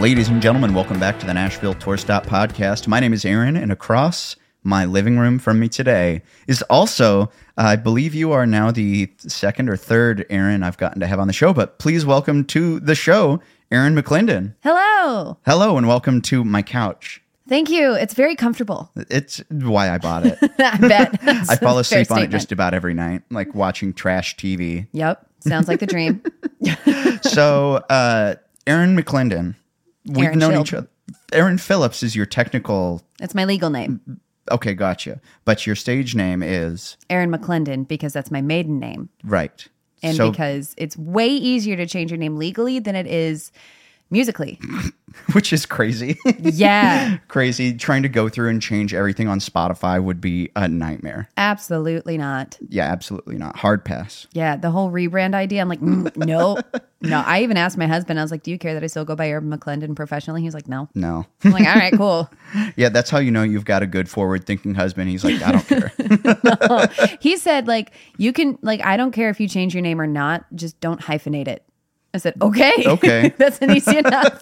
Ladies and gentlemen, welcome back to the Nashville Tour Stop podcast. My name is Aaron, and across my living room from me today is also, I believe you are now the second or third Aaron I've gotten to have on the show, but please welcome to the show, Erin McLendon. Hello. Hello, and welcome to my couch. Thank you. It's very comfortable. It's why I bought it. I bet. I fall asleep on it just about every night, like watching trash TV. Yep. Sounds like the dream. So, uh, Erin McLendon, we've Aaron known Schilb. each other. Erin Phillips is your technical. That's my legal name, Okay, gotcha. But your stage name is Erin McLendon, because that's my maiden name. right. And so, because it's way easier to change your name legally than it is musically. which is crazy. Yeah. crazy. Trying to go through and change everything on Spotify would be a nightmare. Absolutely not. Yeah, absolutely not. Hard pass. Yeah. The whole rebrand idea, I'm like, mm, no. No. I even asked my husband, I was like, do you care that I still go by Erin McLendon professionally? He was like, no. No. I'm like, all right, cool. yeah, that's how you know you've got a good forward thinking husband. He's like, I don't care. he said like you can like i don't care if you change your name or not just don't hyphenate it i said okay Okay. that's an easy enough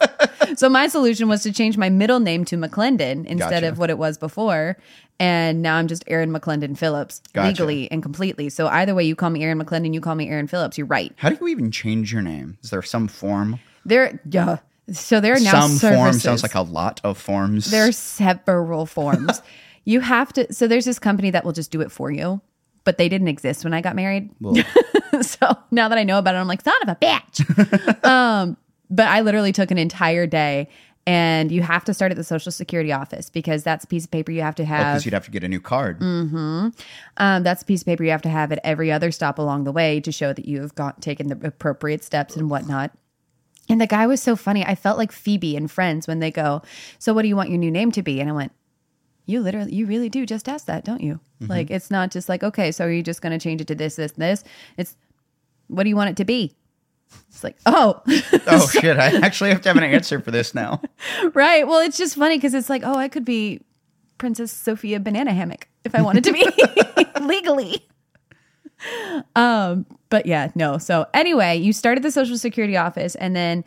so my solution was to change my middle name to mclendon instead Gotcha. of what it was before and now i'm just erin mclendon phillips Gotcha. legally and completely so either way you call me erin mclendon you call me erin phillips you're right How do you even change your name? Is there some form? there yeah so there are now some services. form sounds like a lot of forms. There's several forms. you have to. So there's this company that will just do it for you, but they didn't exist when I got married. so now that I know about it, I'm like, son of a bitch. um, but I literally took an entire day. And you have to start at the Social Security office because that's a piece of paper you have to have because have. you'd have to get a new card. Hmm. um, that's a piece of paper you have to have at every other stop along the way to show that you have got taken the appropriate steps and whatnot. And the guy was so funny. I felt like Phoebe and Friends when they go, "So what do you want your new name to be?" And I went, "You literally, you really do just ask that, don't you? Like it's not just like, okay, so are you just going to change it to this, this, this? It's what do you want it to be?" It's like, oh, Oh shit! I actually have to have an answer for this now. right. Well, it's just funny because it's like, oh, I could be Princess Sophia Banana Hammock if I wanted to be legally. Um, but yeah, no. So anyway, you started the Social Security office, and then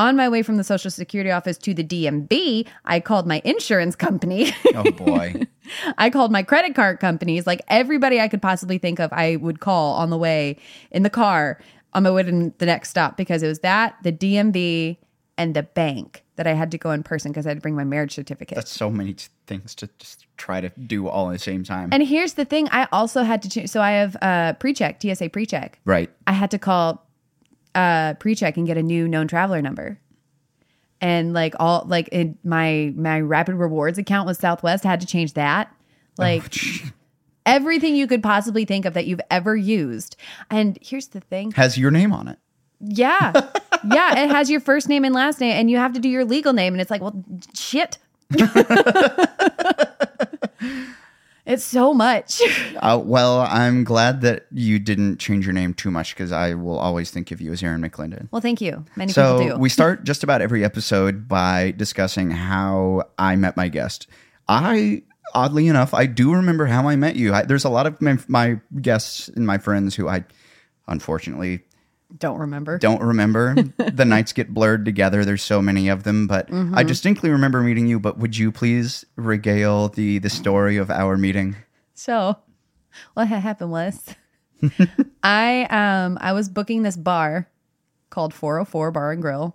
on my way from the Social Security office to the DMV, I called my insurance company. Oh boy. I called my credit card companies, like everybody I could possibly think of, I would call on the way in the car on my way to the next stop because it was that, the DMV, and the bank that I had to go in person because I had to bring my marriage certificate. That's so many t- things to just try to do all at the same time. and here's the thing I also had to change. So I have uh, pre check, TSA pre check. right. I had to call uh, pre check and get a new known traveler number. And like all like in my my rapid rewards account with Southwest, I had to change that. Like everything you could possibly think of that you've ever used. And here's the thing. Has your name on it. Yeah. yeah. It has your first name and last name, and you have to do your legal name. And it's like, well, shit. it's so much. Uh, well, I'm glad that you didn't change your name too much because I will always think of you as Erin McLendon. Well, thank you. Many people So do. we start just about every episode by discussing how I met my guest. I oddly enough, I do remember how I met you. I, there's a lot of my, my guests and my friends who I unfortunately Don't remember. don't remember. the nights get blurred together. There's so many of them, but Mm-hmm. I distinctly remember meeting you. But would you please regale the the story of our meeting? So, what had happened was, I um I was booking this bar called 404 Bar and Grill,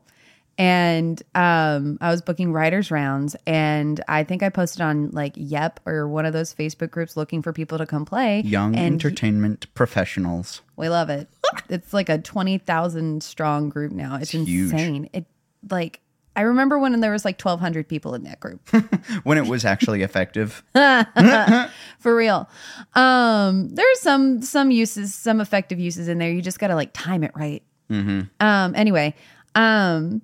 and um I was booking writers rounds, and I think I posted on like YEP or one of those Facebook groups looking for people to come play. Young and entertainment professionals. we love it. it's like a twenty thousand strong group now. It's, huge. insane. It like. I remember when there was like 1,200 people in that group. When it was actually effective. for real um there's some some uses some effective uses in there you just gotta like time it right um anyway um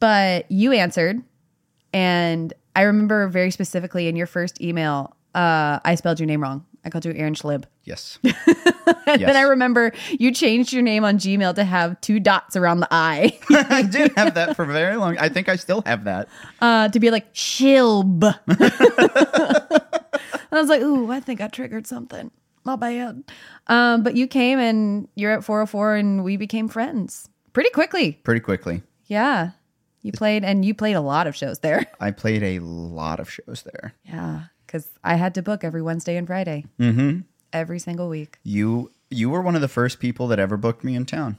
but you answered and i remember very specifically in your first email uh i spelled your name wrong i called you aaron schlib Yes. and Yes. then i remember you changed your name on gmail to have two dots around the i I did have that for very long. I think I still have that. uh to be like shilb i was like ooh i think i triggered something my bad um but you came and you're at 404 and we became friends pretty quickly Pretty quickly. yeah You played, and you played a lot of shows there. I played a lot of shows there. Yeah, because I had to book every Wednesday and Friday. Mm-hmm. Every single week. You you were one of the first people that ever booked me in town.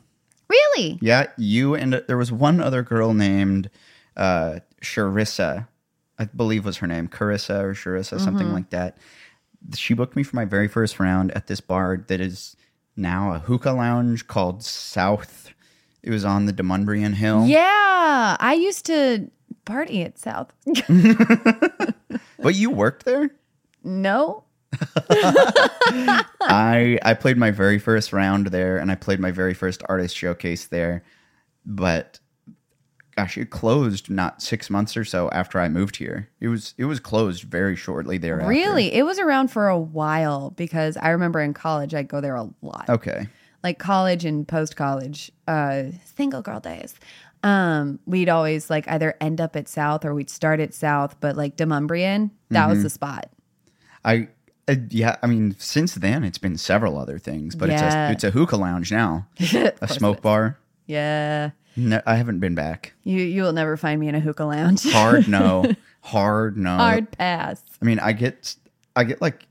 Really? Yeah, you and there was one other girl named uh Sharissa, I believe was her name, Carissa or Sharissa, something like that. She booked me for my very first round at this bar that is now a hookah lounge called South. It was on the Demonbreun Hill. Yeah, I used to party at South. But you worked there? no, I I played my very first round there, and I played my very first artist showcase there. But gosh, it closed not six months or so after I moved here. It was it was closed very shortly thereafter. really, it was around for a while because I remember in college I'd go there a lot. Okay. Like college and post college, uh, single girl days. Um, we'd always like either end up at South or we'd start at South, but like Demonbreun, that Mm-hmm. was the spot. I uh, yeah. I mean, since then it's been several other things, but Yeah. it's a it's a hookah lounge now, a smoke bar. Yeah. No, I haven't been back. You you will never find me in a hookah lounge. Hard no, hard no. Hard pass. I mean, I get I get like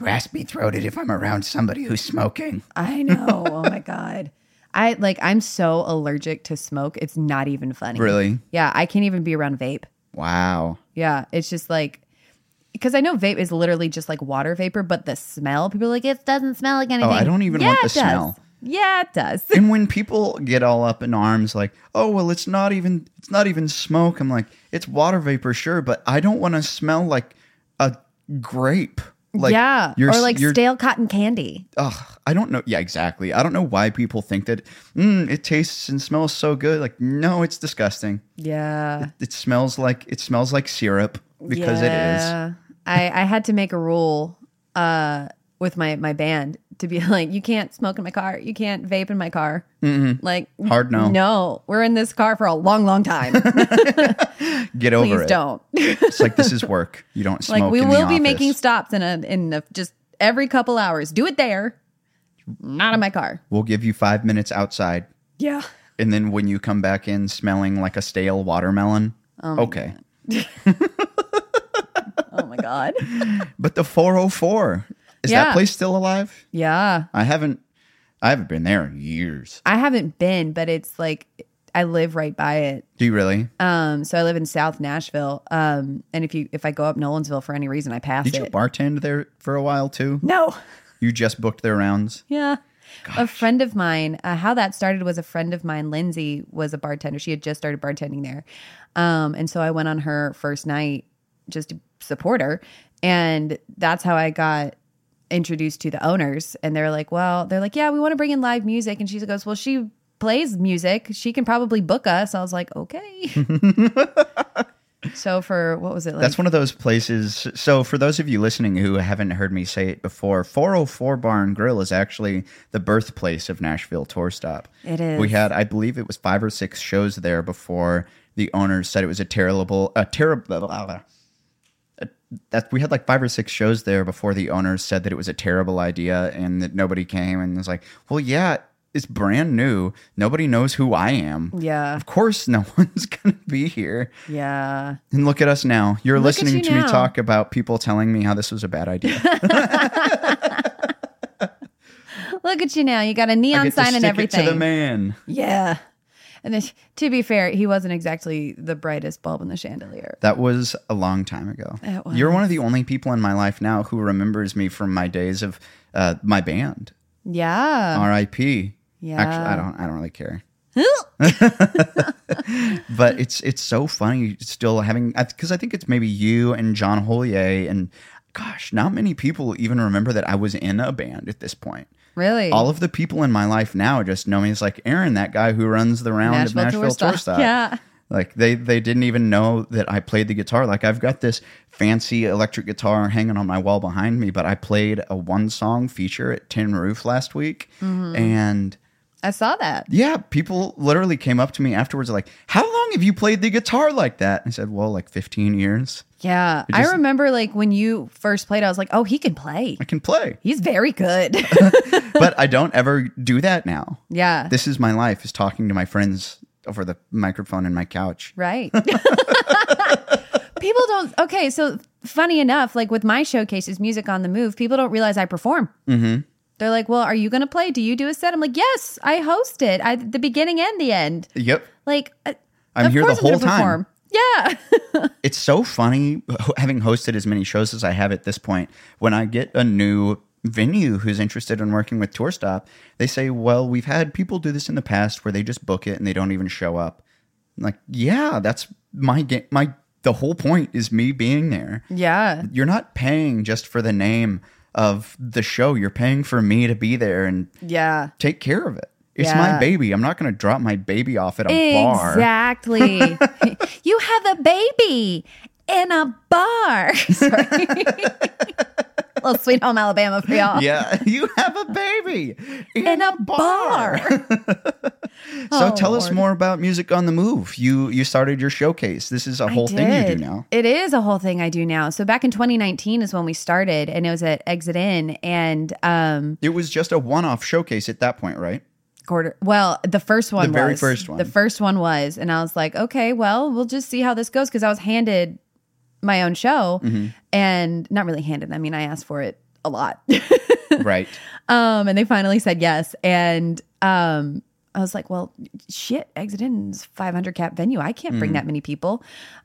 raspy throated if I'm around somebody who's smoking. I know. oh my god. I like I'm so allergic to smoke. It's not even funny. Really? Yeah, I can't even be around vape. Wow. Yeah, it's just like because I know vape is literally just like water vapor, but the smell, people are like it doesn't smell like anything. Oh, I don't even yeah, want the smell. Yeah, it does. And when people get all up in arms like, "Oh, well it's not even it's not even smoke." I'm like, "It's water vapor, sure, but I don't want to smell like a grape." Like yeah, you're, or like stale cotton candy. ugh, I don't know. Yeah, exactly. I don't know why people think that mm, it tastes and smells so good. Like, no, it's disgusting. Yeah, It smells like it smells like syrup because it is. I I had to make a rule uh with my my band to be like, you can't smoke in my car, you can't vape in my car. Mm-hmm. Like Hard no. No, we're in this car for a long, long time. Get over Please it. don't. It's like this is work. You don't smoke. like we will be office. making stops in a in a, just every couple hours. Do it there, not in my car. We'll give you five minutes outside, Yeah. and then when you come back in smelling like a stale watermelon, okay. Oh my god. But the 404 is Yeah. that place still alive? yeah. I haven't. I haven't been there in years. I haven't been, but it's like I live right by it. Do you really? Um, so I live in South Nashville. Um, and if you if I go up Nolensville for any reason, I pass Did it. you bartend there for a while too? no. You just booked their rounds. Yeah. A friend of mine, uh, how that started was a friend of mine, Lindsay, was a bartender. She had just started bartending there. Um, and so I went on her first night just to support her. And that's how I got introduced to the owners. And they're like, well, they're like, yeah, we want to bring in live music. And she goes, well, she plays music. She can probably book us. I was like, okay. so for what was it like? That's one of those places. So, for those of you listening who haven't heard me say it before, 404 Bar and Grill is actually the birthplace of Nashville Tour Stop. It is. We had, I believe, it was five or six shows there before the owners said it was a terrible, a terrible. That we had like five or six shows there before the owners said that it was a terrible idea and that nobody came and was like, well, yeah, it's brand new. Nobody knows who I am. Yeah. Of course, no one's gonna be here. yeah. And look at us now. You're Look listening you to me talk about people telling me how this was a bad idea. Look at you now. You got a neon to sign and everything. to the man. Yeah. And then, to be fair, he wasn't exactly the brightest bulb in the chandelier. That was a long time ago. You're one of the only people in my life now who remembers me from my days of uh, my band. Yeah. R.I.P. Yeah. Actually, I don't. I don't really care. but it's it's so funny still having because I think it's maybe you and John Holier and gosh, not many people even remember that I was in a band at this point. Really? all of the people in my life now just know me as like Aaron, that guy who runs the round Nashville of Nashville Tour Tour, Stop. Stop. Yeah. Like they they didn't even know that I played the guitar. Like I've got this fancy electric guitar hanging on my wall behind me, but I played a one song feature at Tin Roof last week, Mm-hmm. and I saw that. yeah, people literally came up to me afterwards like, "How long have you played the guitar like that?" I said, "Well, like 15 years. Yeah. It I remember like when you first played, I was like, oh, he can play. I can play." He's very good. but I don't ever do that now. yeah. This is my life is talking to my friends over the microphone in my couch. Right. people don't. Okay, so funny enough, like with my showcases, music on the move, people don't realize I perform. Mm-hmm. They're like, "Well, are you going to play? Do you do a set?" I'm like, "Yes, I host it. I the beginning and the end. Yep. Like, uh, I'm here the whole time. perform. Yeah, It's so funny having hosted as many shows as I have at this point. When I get a new venue who's interested in working with Tour Stop, they say, "Well, we've had people do this in the past where they just book it and they don't even show up." I'm like, yeah, that's my game. My the whole point is me being there. yeah, You're not paying just for the name of the show. You're paying for me to be there and yeah. take care of it. It's Yeah. my baby. I'm not going to drop my baby off at a bar. Exactly. you have a baby in a bar. Sorry. little Sweet Home Alabama for y'all. Yeah, you have a baby in, In a bar. So Oh, tell us more about music on the move. You you started your showcase. This is a whole thing you do now. It is a whole thing I do now. So back in 2019 is when we started, and it was at Exit In and um It was just a one-off showcase at that point, right? quarter. Well, the first one, The very was. first one. The first one was, and I was like, okay, well, we'll just see how this goes because I was handed my own show, Mm-hmm. and not really handed. I mean, I asked for it a lot. right. Um, and they finally said yes. And um, I was like, well, shit, Exit In's 500 cap venue. I can't bring that many people.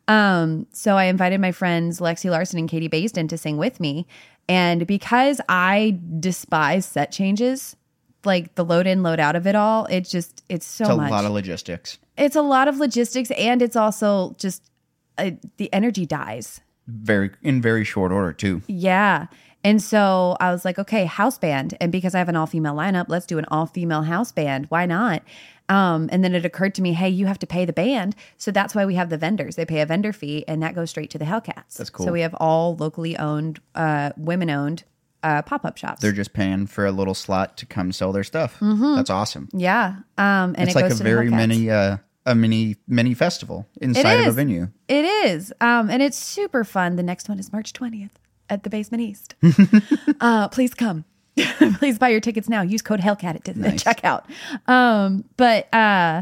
Um, so I invited my friends Lexi Larson and Katie Basden to sing with me. And because I despise set changes, like the load in, load out of it all, it just, it's so It's a much. lot of logistics. it's a lot of logistics and it's also just, uh, the energy dies. Very in very short order too. Yeah. And so I was like, okay, house band. And because I have an all female lineup, let's do an all female house band. Why not? Um, and then it occurred to me, hey, you have to pay the band. So that's why we have the vendors. They pay a vendor fee and that goes straight to the Hellcats. That's cool. So we have all locally owned, uh, women owned uh, pop up shops. They're just paying for a little slot to come sell their stuff. That's awesome. yeah. Um, and it's it like a very mini uh, a mini mini festival inside of a venue. It is. Um, and it's super fun. The next one is March 20th at the Basement East. uh, please come. please buy your tickets now. Use code Hellcat at Nice. checkout. Um, but uh,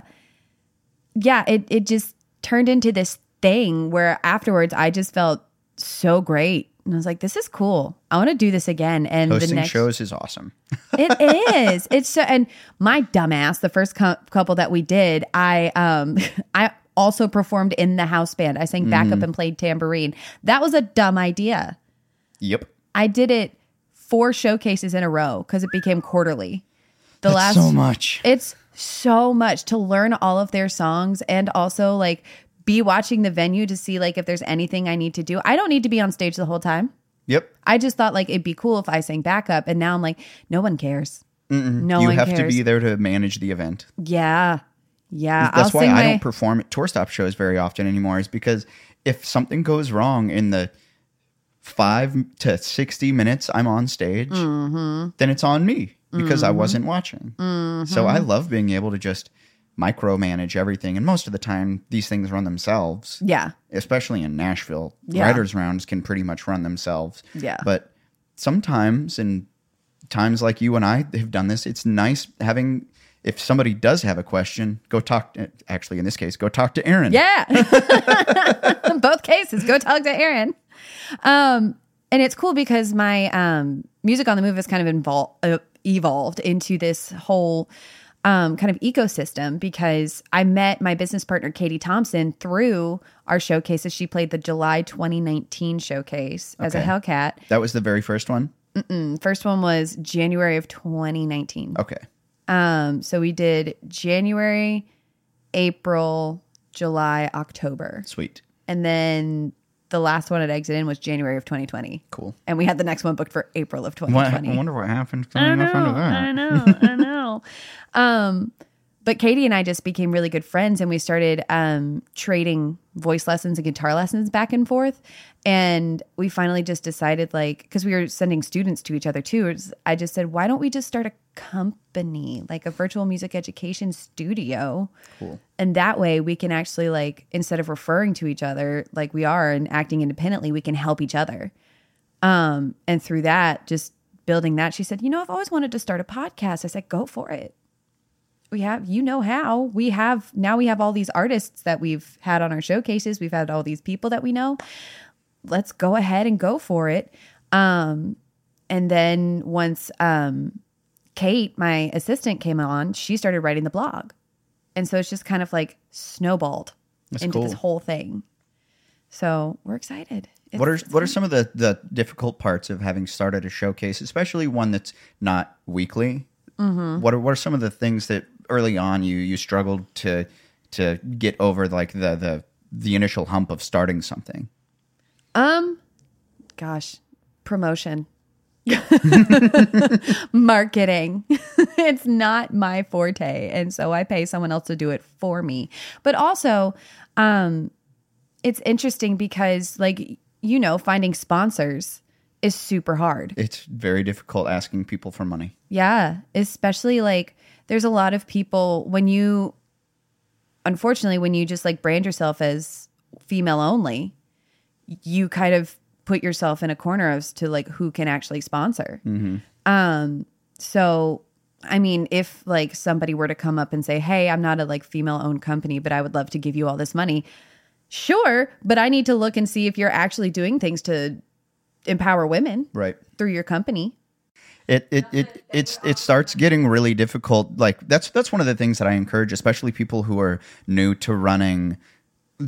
yeah, it, it just turned into this thing where afterwards I just felt so great. And I was like, this is cool. I want to do this again. And the Hosting next shows is awesome. it is. It's so, and my dumbass, the first cou- couple that we did, I um I also performed in the house band. I sang backup Mm. and played tambourine. That was a dumb idea. Yep. I did it four showcases in a row because it became quarterly. The That's last so much. it's so much to learn all of their songs and also like be watching the venue to see like if there's anything I need to do. I don't need to be on stage the whole time. Yep. I just thought like it'd be cool if I sang backup, and now I'm like, no one cares. No one cares. you one have cares. to be there to manage the event. Yeah, yeah. That's I'll why I my- don't perform at tour stop shows very often anymore. Is because if something goes wrong in the five to sixty minutes I'm on stage, Mm-hmm. then it's on me because I wasn't watching. So I love being able to just micromanage everything, and most of the time these things run themselves. Yeah, Especially in Nashville, Yeah. writers' rounds can pretty much run themselves. Yeah. but sometimes in times like you and I have done this, it's nice having. If somebody does have a question, go talk. Actually, in this case, go talk to Aaron. yeah. In both cases, go talk to Aaron. Um, and it's cool because my um music on the move has kind of invol- uh, evolved into this whole um, kind of ecosystem because I met my business partner Katie Thompson through our showcases. She played the July 2019 showcase as a Hellcat. That was the very first one. Mm, First one was January of 2019. Okay. Um, so we did January, April, July, October. Sweet. And then the last one at Exit In was January of 2020. Cool. And we had the next one booked for April of What, 2020. I wonder what happened. I know, up under that. I know, I know. um, but Katie and I just became really good friends, and we started um, trading voice lessons and guitar lessons back and forth. And we finally just decided, like, because we were sending students to each other too. I just said, why don't we just start a company, like a virtual music education studio? Cool. And that way, we can actually, like, instead of referring to each other like we are and acting independently, we can help each other. Um, and through that, just building that, she said, You know, I've always wanted to start a podcast. I said, Go for it. we have you know how we have now we have all these artists that we've had on our showcases we've had all these people that we know let's go ahead and go for it um and then once um kate my assistant came on she started writing the blog and so it's just kind of like snowballed That's into this whole thing so we're excited What are what are some of the the difficult parts of having started a showcase, especially one that's not weekly? Mm-hmm. What are what are some of the things that early on you you struggled to to get over like the the the initial hump of starting something? Um, gosh, promotion, marketing. it's not my forte, and so I pay someone else to do it for me. But also, um, it's interesting because, like you know, finding sponsors is super hard. It's very difficult asking people for money. Yeah, especially like there's a lot of people when you unfortunately when you just like brand yourself as female only, you kind of put yourself in a corner as to like who can actually sponsor. Um so I mean if like somebody were to come up and say, "Hey, I'm not a like female owned company, but I would love to give you all this money." Sure, but I need to look and see if you're actually doing things to empower women Right. through your company. it it it it's it starts getting really difficult like that's that's one of the things that i encourage especially people who are new to running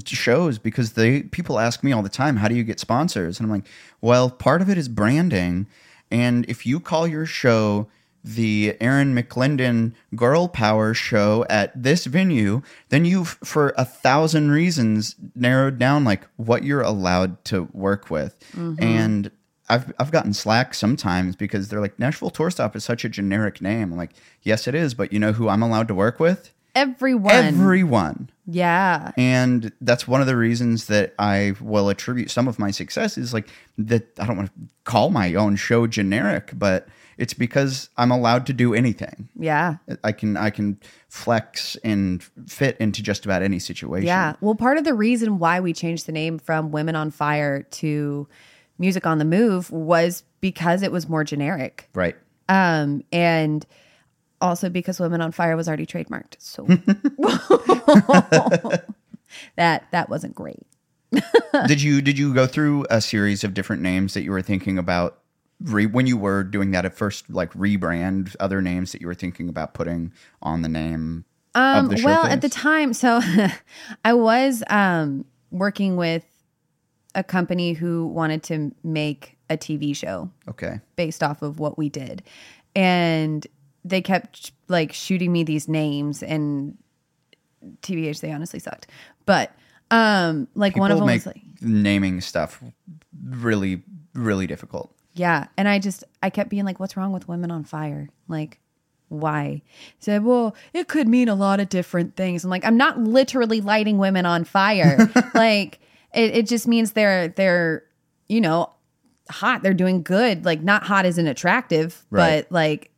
shows because they people ask me all the time how do you get sponsors and i'm like well part of it is branding and if you call your show the Erin McLendon Girl Power show at this venue, then you've, for a thousand reasons, narrowed down like what you're allowed to work with. Mm-hmm. And I've I've gotten slack sometimes because they're like Nashville Tour Stop is such a generic name. I'm like, yes, it is, but you know who I'm allowed to work with? Everyone. Everyone. yeah. And that's one of the reasons that I will attribute some of my success is like that I don't want to call my own show generic, but it's because I'm allowed to do anything. Yeah. I can I can flex and fit into just about any situation. Yeah. Well, part of the reason why we changed the name from Women on Fire to Music on the Move was because it was more generic. Right. Um, and also because Women on Fire was already trademarked. So that that wasn't great. did you did you go through a series of different names that you were thinking about re, when you were doing that at first like rebrand other names that you were thinking about putting on the name Um, the well, at the time, so I was um, working with a company who wanted to make a TV show okay based off of what we did. And they kept like shooting me these names and TBH they honestly sucked. But um like one of them was like naming stuff really really difficult yeah, and I just I kept being like what's wrong with women on fire? Like why? He said, "Well, it could mean a lot of different things." I'm like, "I'm not literally lighting women on fire." like it, it just means they're they're you know hot. They're doing good. Like not hot isn't attractive, Right. but like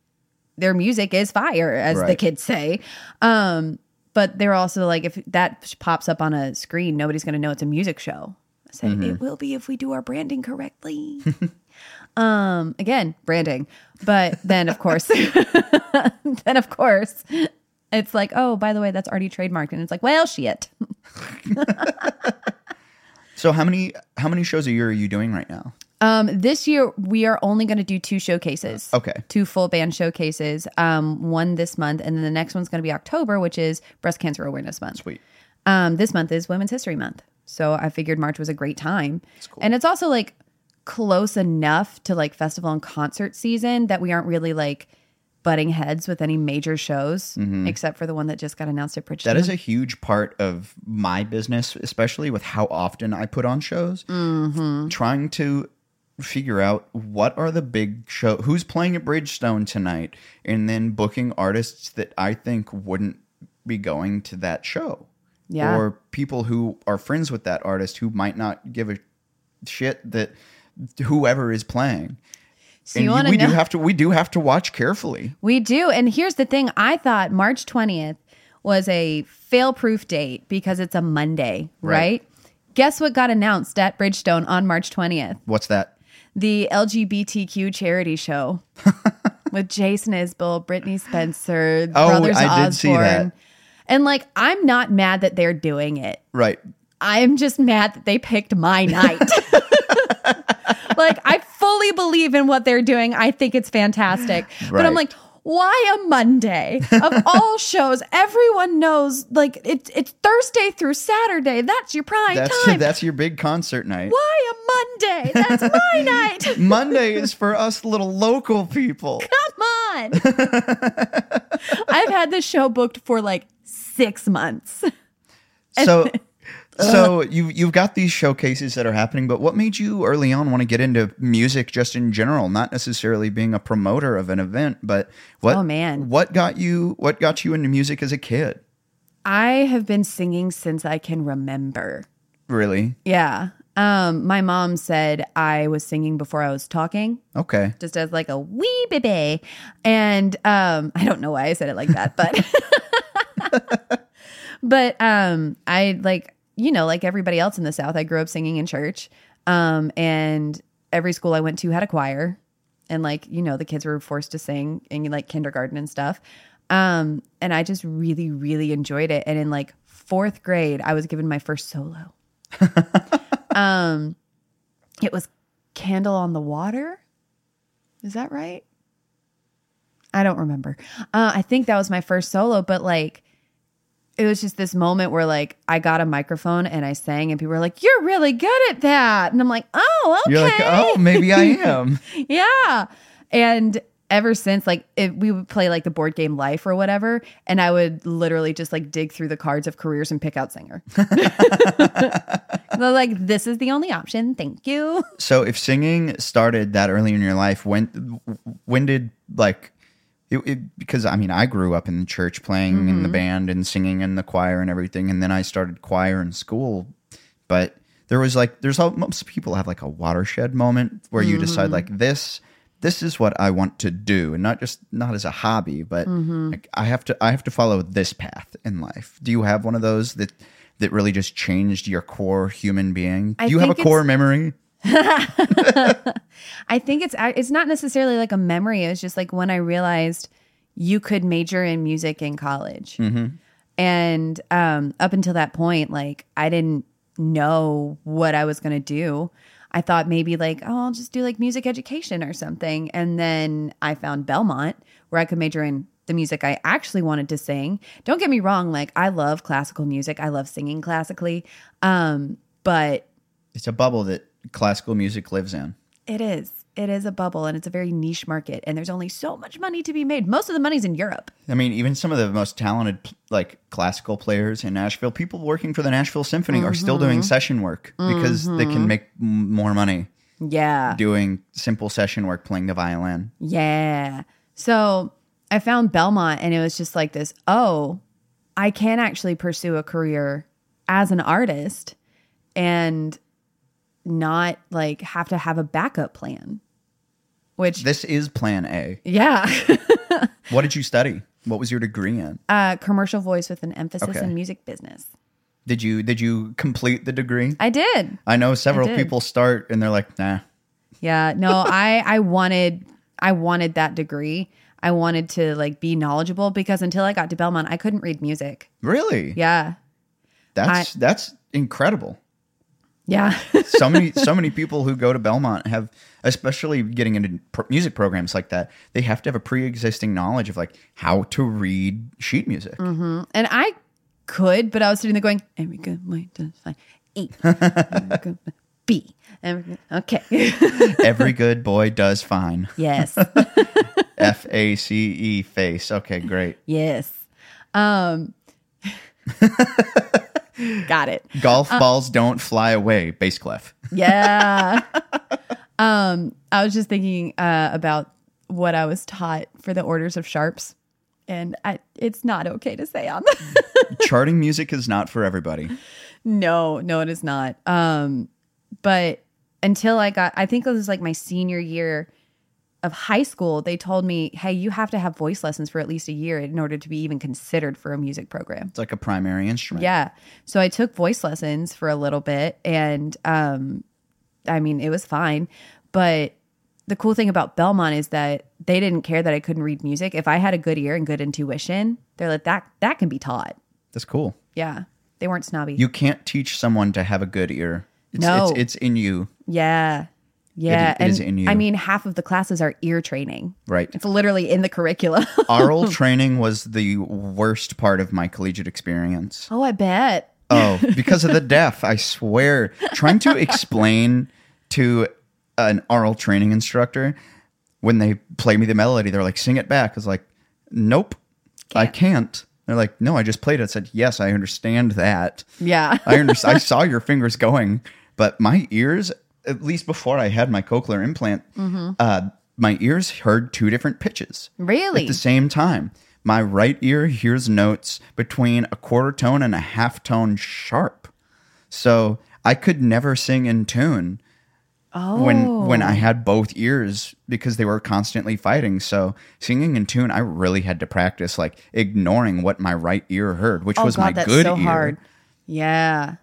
their music is fire, as the kids say. Um, but they're also like, if that pops up on a screen, nobody's going to know it's a music show. I say it will be if we do our branding correctly. um, again, branding. But then, of course, then of course, it's like, oh, by the way, that's already trademarked, and it's like, well, shit. so how many how many shows a year are you doing right now Um, this year we are only going to do two showcases. Okay. two full band showcases. Um, one this month, and then the next one's going to be October, which is Breast Cancer Awareness Month. sweet Um, this month is Women's History Month, so I figured March was a great time, cool. and it's also like close enough to like festival and concert season that we aren't really like butting heads with any major shows, except for the one that just got announced at Bridgestone. Mm-hmm. That is a huge part of my business, especially with how often I put on shows. Mm-hmm. Trying to figure out what are the big show, who's playing at Bridgestone tonight, and then booking artists that I think wouldn't be going to that show. Yeah. Or people who are friends with that artist who might not give a shit that whoever is playing. So you and wanna we know- do have to we do have to watch carefully. We do. And here's the thing I thought March 20th was a fail proof date because it's a Monday, Right. right? Guess what got announced at Bridgestone on March 20th? What's that? The LGBTQ charity show. with Jason Isbell, Brittney Spencer, Oh, Brothers I Osborne. did see that. And like, I'm not mad that they're doing it. Right. I'm just mad that they picked my night. like, I fully believe in what they're doing. I think it's fantastic. But I'm like, why a Monday of all shows? Everyone knows, like it's it's Thursday through Saturday. That's your prime That's time. that's your big concert night. why a Monday? That's my night. Monday is for us little local people. Come on. I've had this show booked for like six months. So so you you've got these showcases that are happening, but what made you early on want to get into music just in general, not necessarily being a promoter of an event, but what Oh, man. what got you what got you into music as a kid? I have been singing since I can remember. Really? Yeah. Um, my mom said I was singing before I was talking, Okay. just as like a wee baby. And um, I don't know why I said it like that, but but um, I like you know like everybody else in the South. I grew up singing in church, um, and every school I went to had a choir, and like you know the kids were forced to sing in like kindergarten and stuff. Um, and I just really really enjoyed it. And in like fourth grade, I was given my first solo. um, it was Candle on the Water. Is that right? I don't remember. Uh, I think that was my first solo, but like, it was just this moment where like I got a microphone and I sang, and people were like, "You're really good at that," and I'm like, "Oh, okay." You're like, oh, maybe I am. yeah. And ever since, like, it, we would play like the board game Life or whatever, and I would literally just like dig through the cards of careers and pick out singer. They're like, this is the only option. Thank you. So if singing started that early in your life, when when did like it, it, because I mean I grew up in the church playing in the mm-hmm. band and singing in the choir and everything, and then I started choir in school. But there was like there's all, most people have like a watershed moment where you decide like mm-hmm. this this is what I want to do, and not just not as a hobby, but mm-hmm. like I have to I have to follow this path in life. Do you have one of those that that really just changed your core human being? I Do you have a core memory? I think it's it's not necessarily like a memory. It was just like when I realized you could major in music in college, and um, up until that point, like I didn't know what I was going to do. I thought maybe like oh I'll just do like music education or something, and then I found Belmont where I could major in the music I actually wanted to sing. Don't get me wrong, like I love classical music. I love singing classically, um, but It's a bubble that classical music lives in. It is. It is a bubble and it's a very niche market and there's only so much money to be made. Most of the money's in Europe. I mean, even some of the most talented like classical players in Nashville, people working for the Nashville Symphony are still doing mm-hmm. session work because they can mm-hmm. make m- more money Yeah. doing simple session work playing the violin. Yeah. So I found Belmont and it was just like this, oh, I can actually pursue a career as an artist and not like have to have a backup plan. Which This is plan A. yeah. What did you study? What was your degree in? uh commercial voice with an emphasis Okay. in music business. Did you did you complete the degree? I did. I know several did. people start and they're like, nah. Yeah, no, I I wanted I wanted that degree. I wanted to like be knowledgeable because until I got to Belmont, I couldn't read music. Really? Yeah. That's that's incredible. Yeah. so many so many people who go to Belmont have especially getting into pro- music programs like that they have to have a pre-existing knowledge of like how to read sheet music and I could, but I was sitting there going, every good way to find E. Every. Every- Okay. every good boy does fine yes. f-a-c-e face okay great Yes. Um Got it. golf balls don't fly away bass clef Yeah. um, I was just thinking uh, about what I was taught for the orders of sharps, and I, it's not okay to say on charting music is not for everybody no, no, it is not. Um, but until I got, I think it was like my senior year of high school, they told me, "Hey, you have to have voice lessons for at least a year in order to be even considered for a music program." it's like a primary instrument Yeah. So I took voice lessons for a little bit and um I mean it was fine, but the cool thing about Belmont is that they didn't care that I couldn't read music. If I had a good ear and good intuition, they're like that that can be taught. That's cool. Yeah. They weren't snobby. You can't teach someone to have a good ear. It's, No. it's, it's in you, yeah. Yeah. it and is in you. I mean, half of the classes are ear training. right? It's literally in the curriculum. Oral training was the worst part of my collegiate experience. oh, I bet. Oh, because of the deaf, I swear. Trying to explain to an oral training instructor when they play me the melody, they're like, sing it back. I was like, nope, I can't. They're like, no, I just played it. I said, yes, I understand that. Yeah. I understand. I saw your fingers going, but my ears, at least before I had my cochlear implant, uh, my ears heard two different pitches really? at the same time. My right ear hears notes between a quarter tone and a half tone sharp. So I could never sing in tune oh. when when I had both ears because they were constantly fighting. So singing in tune, I really had to practice like ignoring what my right ear heard, which Oh was God, my that's good so ear. hard. Yeah.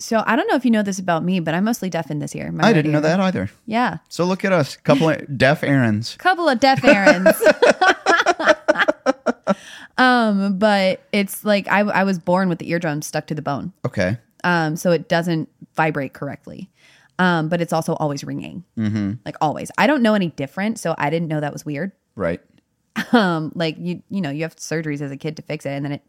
So I don't know if you know this about me, but I'm mostly deaf in this ear. my I didn't know ear. that either. Yeah. So look at us, couple of deaf errands. Couple of deaf errands. um, but it's like I, I was born with the eardrum stuck to the bone. Okay. Um, so it doesn't vibrate correctly. Um, but it's also always ringing. Mm-hmm. Like always. I don't know any different, so I didn't know that was weird. Right. Um, like you you know, you have surgeries as a kid to fix it and then it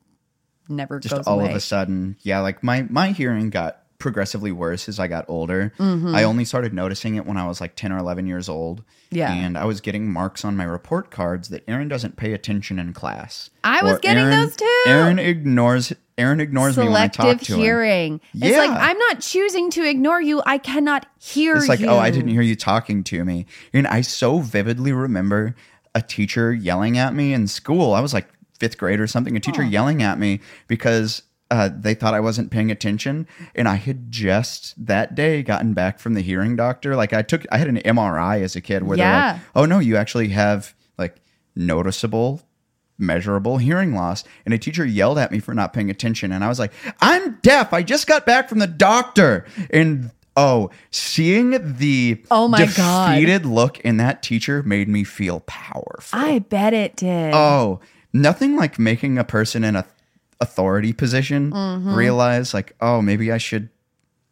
never Just goes all away. of a sudden, yeah, like my my hearing got progressively worse as I got older. Mm-hmm. I only started noticing it when I was like 10 or 11 years old. Yeah. And I was getting marks on my report cards that Aaron doesn't pay attention in class. I was getting Aaron- those too. Aaron ignores Aaron ignores me when I talk Selective to him. hearing. It's like Yeah. I'm not choosing to ignore you. I cannot hear It's like, you. oh, I didn't hear you talking to me. And I so vividly remember a teacher yelling at me in school. I was like fifth grade or something. A teacher yelling at me because uh, they thought I wasn't paying attention, and I had just that day gotten back from the hearing doctor. Like I took, I had an MRI as a kid where they're like, oh no, you actually have like noticeable. Measurable hearing loss, and a teacher yelled at me for not paying attention. And I was like, I'm deaf. I just got back from the doctor. And oh, seeing the Oh my God. defeated look in that teacher made me feel powerful. I bet it did. oh, nothing like making a person in a authority position Mm-hmm. realize like, oh, maybe I should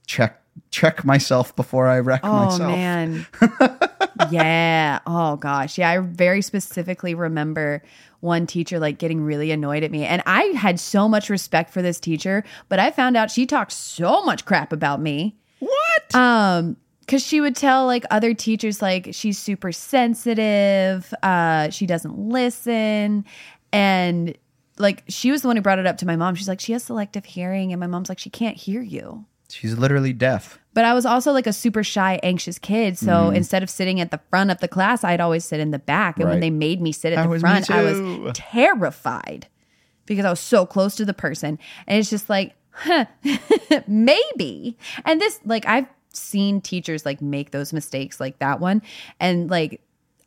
check check myself before I wreck Oh myself. man. yeah. Oh gosh. Yeah, I very specifically remember one teacher like getting really annoyed at me. And I had so much respect for this teacher, but I found out she talked so much crap about me. What? Um because she would tell like other teachers like she's super sensitive uh she doesn't listen and like she was the one who brought it up to my mom she's like she has selective hearing and my mom's like she can't hear you She's literally deaf. but I was also like a super shy, anxious kid. So mm-hmm. instead of sitting at the front of the class, I'd always sit in the back. And when they made me sit at That the front, I was terrified because I was so close to the person. And it's just like, huh, maybe. And this, like, I've seen teachers like make those mistakes like that one. And like,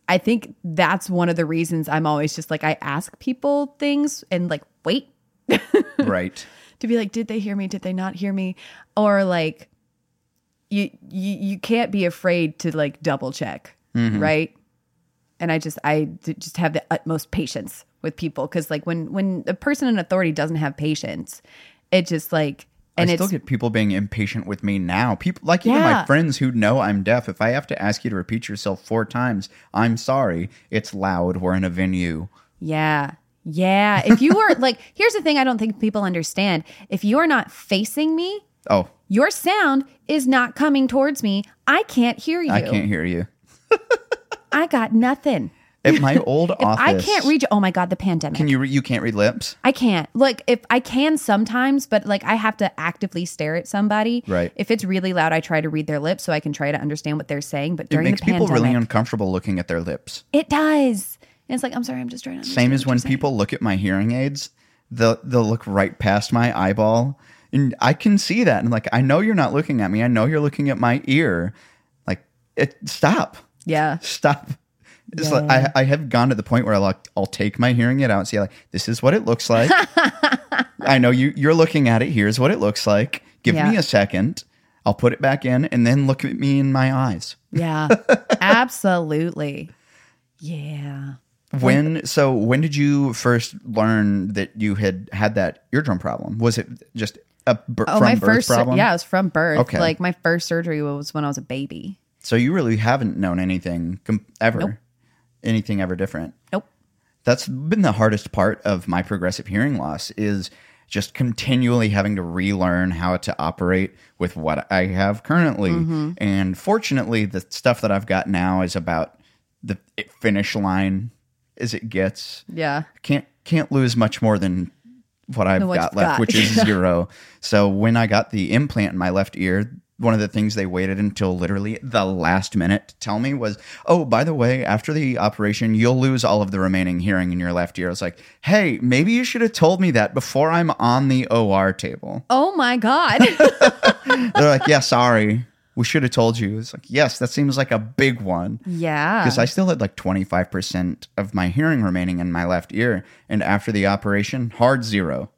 I think that's one of the reasons I'm always just like, I ask people things and like, wait right. to be like, did they hear me? Did they not hear me? Or like, you you you can't be afraid to like double check, mm-hmm. right? And I just I just have the utmost patience with people because like when when a person in authority doesn't have patience, it just like and I still get people being impatient with me now. People like even my friends who know I'm deaf. If I have to ask you to repeat yourself four times, I'm sorry. It's loud. We're in a venue. yeah. Yeah. If you were like, here's the thing I don't think people understand. If you're not facing me, Oh, your sound is not coming towards me. I can't hear you. I can't hear you. I got nothing. At my old If office, I can't read you, oh my God, the pandemic. Can you? Re- you can't read lips. I can't. Like if I can sometimes, but like I have to actively stare at somebody. Right. If it's really loud, I try to read their lips so I can try to understand what they're saying. But during It makes the people really uncomfortable looking at their lips. it does. And it's like I'm sorry, I'm just trying to. Same as when people look at my hearing aids, they'll they'll look right past my eyeball, and I can see that. And like, I know you're not looking at me. I know you're looking at my ear. Like, it stop, Yeah. stop. It's like I, I have gone to the point where I'll like, I'll take my hearing aid out and see like this is what it looks like. I know you you're looking at it. Here's what it looks like. Give Yeah. me a second. I'll put it back in and then look at me in my eyes. Yeah. Absolutely. Yeah. When so when did you first learn that you had had that eardrum problem? Was it just a bir- Oh, from my birth first problem? yeah, it was from birth. Okay. Like my first surgery was when I was a baby. So you really haven't known anything com- ever, Nope. Anything ever different. Nope. That's been the hardest part of my progressive hearing loss is just continually having to relearn how to operate with what I have currently. Mm-hmm. And fortunately, the stuff that I've got now is about the finish line as it gets. Yeah. Can't can't lose much more than what I've got left, got. which is zero. So when I got the implant in my left ear, one of the things they waited until literally the last minute to tell me was, "Oh, by the way, after the operation, you'll lose all of the remaining hearing in your left ear." I was like, "Hey, maybe you should have told me that before I'm on the OR table." Oh my God. They're like, "Yeah, sorry, we should have told you." It's like, "Yes, that seems like a big one." yeah. because I still had like 25% of my hearing remaining in my left ear. And after the operation, hard zero,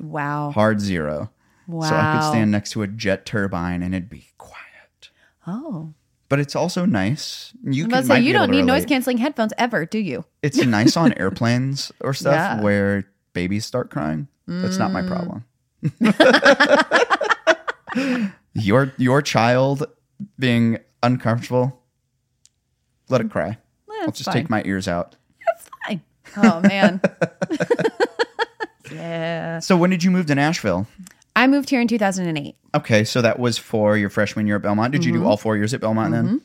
wow. hard zero. Wow. So I could stand next to a jet turbine and it'd be quiet. Oh. But it's also nice. You can about to might say, you don't need noise canceling headphones ever, do you? It's nice on airplanes or stuff Yeah. where babies start crying. That's not my Mm. problem. your your child being uncomfortable, let it cry. I'll just fine. take my ears out. That's Fine. Oh man. yeah. So when did you move to Nashville? I moved here in 2008. Okay, so that was for your freshman year at Belmont. Did you Mm-hmm. do all four years at Belmont then?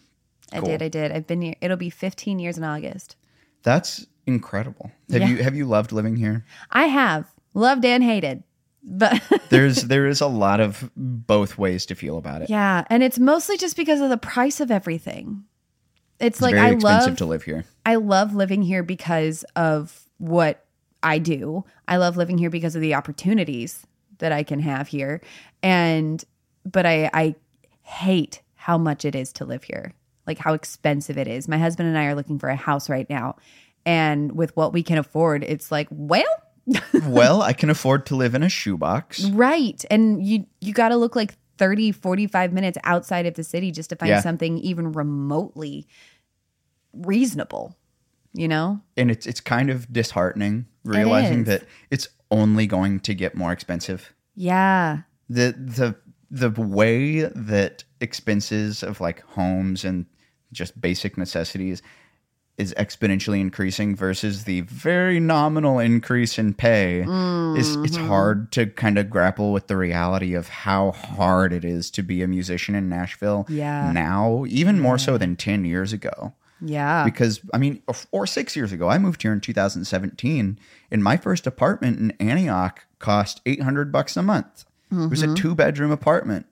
I Cool. did. I did. I've been here. It'll be 15 years in August. That's incredible. Have Yeah. you have you loved living here? I have loved and hated, but There's there is a lot of both ways to feel about it. yeah, and it's mostly just because of the price of everything. It's, It's like very I expensive love to live here. I love living here because of what I do. I love living here because of the opportunities that I can have here. And but I I hate how much it is to live here. Like how expensive it is. My husband and I are looking for a house right now. And with what we can afford, it's like, well, well, I can afford to live in a shoebox. right. And you you got to look like 30 45 minutes outside of the city just to find Yeah. something even remotely reasonable, you know? And it's it's kind of disheartening realizing is. that it's only going to get more expensive. Yeah. The the the way that expenses of like homes and just basic necessities is exponentially increasing versus the very nominal increase in pay is it's Mm-hmm. hard to kind of grapple with the reality of how hard it is to be a musician in Nashville Yeah. now even more so than 10 years ago Yeah. because I mean, or, or six years ago, I moved here in 2017, and my first apartment in Antioch cost 800 bucks a month. It was a two bedroom apartment,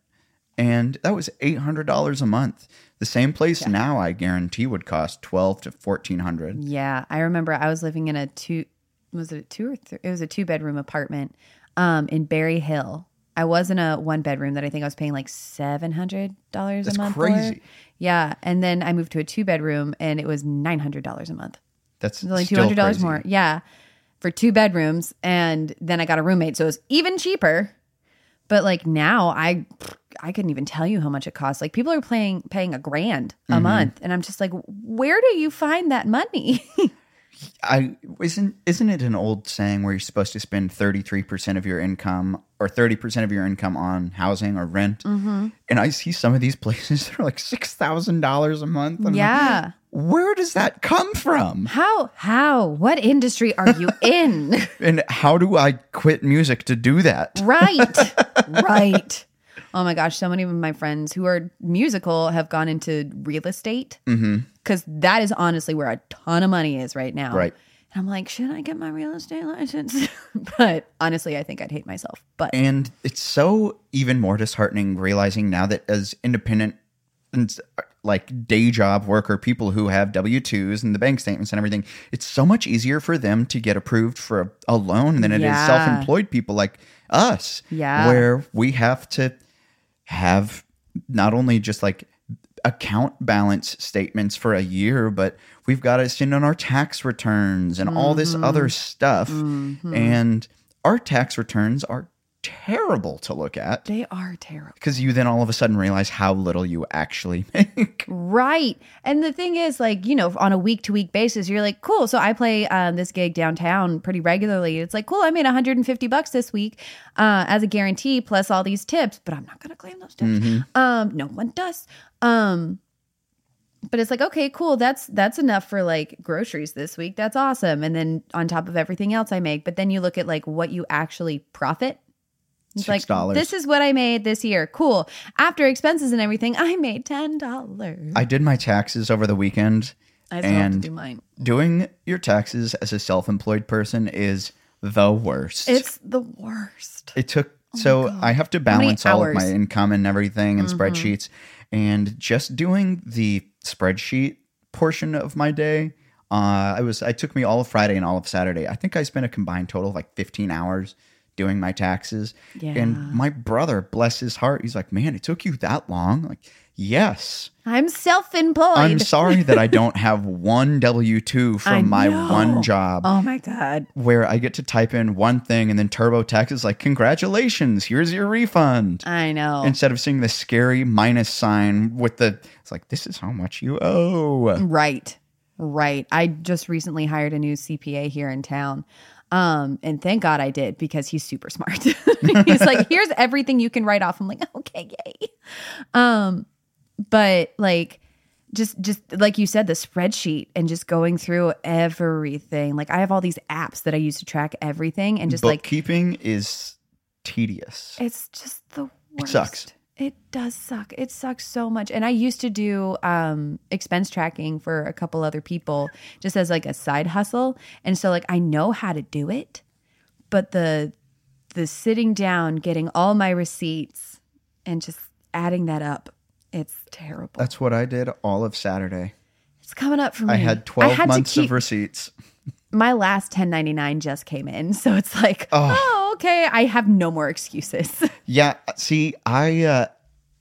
and that was 800 dollars a month. The same place now, I guarantee, would cost 12 to 1400. Yeah, I remember I was living in a two was it a two or three? It was a two bedroom apartment um in Berry Hill. I was in a one bedroom that I think I was paying like seven hundred dollars a That's month. crazy. For. Yeah, and then I moved to a two bedroom and it was nine hundred dollars a month. That's like two hundred dollars more. Yeah, for two bedrooms, and then I got a roommate, so it was even cheaper. But like now, I I couldn't even tell you how much it costs. Like people are paying paying a grand a Mm-hmm. month, and I'm just like, where do you find that money? I isn't isn't it an old saying where you're supposed to spend 33% of your income or 30% of your income on housing or rent? Mm-hmm. And I see some of these places that are like $6,000 a month. I'm like, yeah. where does that come from? How? How? What industry are you in? And how do I quit music to do that? right. Right. Oh my gosh, so many of my friends who are musical have gone into real estate because that is honestly where a ton of money is right now. Right. And I'm like, should I get my real estate license? but honestly, I think I'd hate myself. But And it's so even more disheartening realizing now that as independent and uh, like day job worker people who have W 2s and the bank statements and everything, it's so much easier for them to get approved for a, a loan than it is Yeah. self employed people like us. Yeah. Where we have to have not only just like account balance statements for a year, but we've got to send in our tax returns and all this Mm-hmm. other stuff. And our tax returns are terrible to look at They are terrible. because you then all of a sudden realize how little you actually make. Right. And the thing is, like, you know, on a week to week basis, you're like, cool. So I play um, this gig downtown pretty regularly. It's like, cool, I made 150 bucks this week uh, as a guarantee plus all these tips, but I'm not going to claim those tips. Um, no one does. Um, but it's like, okay, cool. That's that's enough for like groceries this week. That's awesome. And then on top of everything else I make, but then you look at like what you actually profit. It's like $6. this is what I made this year. Cool. After expenses and everything, I made ten dollars. I did my taxes over the weekend. I still have to do mine. doing your taxes as a self-employed person is the worst. It's the worst. it took so I have to balance all of my income and everything and spreadsheets and just doing the spreadsheet portion of my day uh, I was I took me all of Friday and all of Saturday. I think I spent a combined total of like 15 hours doing my taxes. Yeah. And my brother, bless his heart, he's like, "Man, it took you that long?" Like, "Yes." I'm self-employed. I'm sorry that I don't have one W2 I from my one job Oh my god. where I get to type in one thing and then TurboTax is like, congratulations, here's your refund. I know. Instead of seeing the scary minus sign with the, it's like, this is how much you owe. Right. Right. I just recently hired a new CPA here in town. Um, and thank God I did because he's super smart. he's like, here's everything you can write off. I'm like, okay, yay. Um, but like just just like you said, the spreadsheet and just going through everything. Like I have all these apps that I use to track everything and just like keeping is tedious. it's just the worst. It sucks. It does suck. It sucks so much. And I used to do um, expense tracking for a couple other people just as like a side hustle. And so like I know how to do it, but the the sitting down, getting all my receipts and just adding that up, it's terrible. That's what I did all of Saturday. it's coming up for me. I had 12 had months keep- of receipts. My last 1099 just came in, so it's like, Oh. oh, okay, I have no more excuses. Yeah, see, I uh,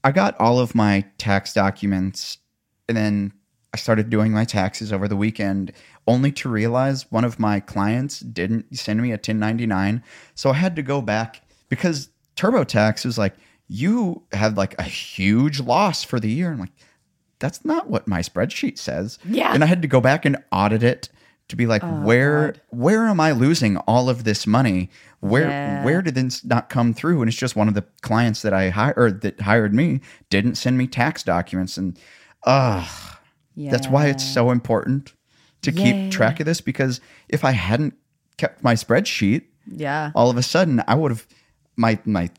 I got all of my tax documents, and then I started doing my taxes over the weekend, only to realize one of my clients didn't send me a 1099. So I had to go back because TurboTax was like, "You had like a huge loss for the year." I'm like, "That's not what my spreadsheet says." Yeah. and I had to go back and audit it to be like, "Where God. where am I losing all of this money?" Where Yeah. where did this not come through? And it's just one of the clients that I hired that hired me didn't send me tax documents, and uh yeah. that's why it's so important to Yeah. keep track of this because if I hadn't kept my spreadsheet, Yeah. all of a sudden I would have my my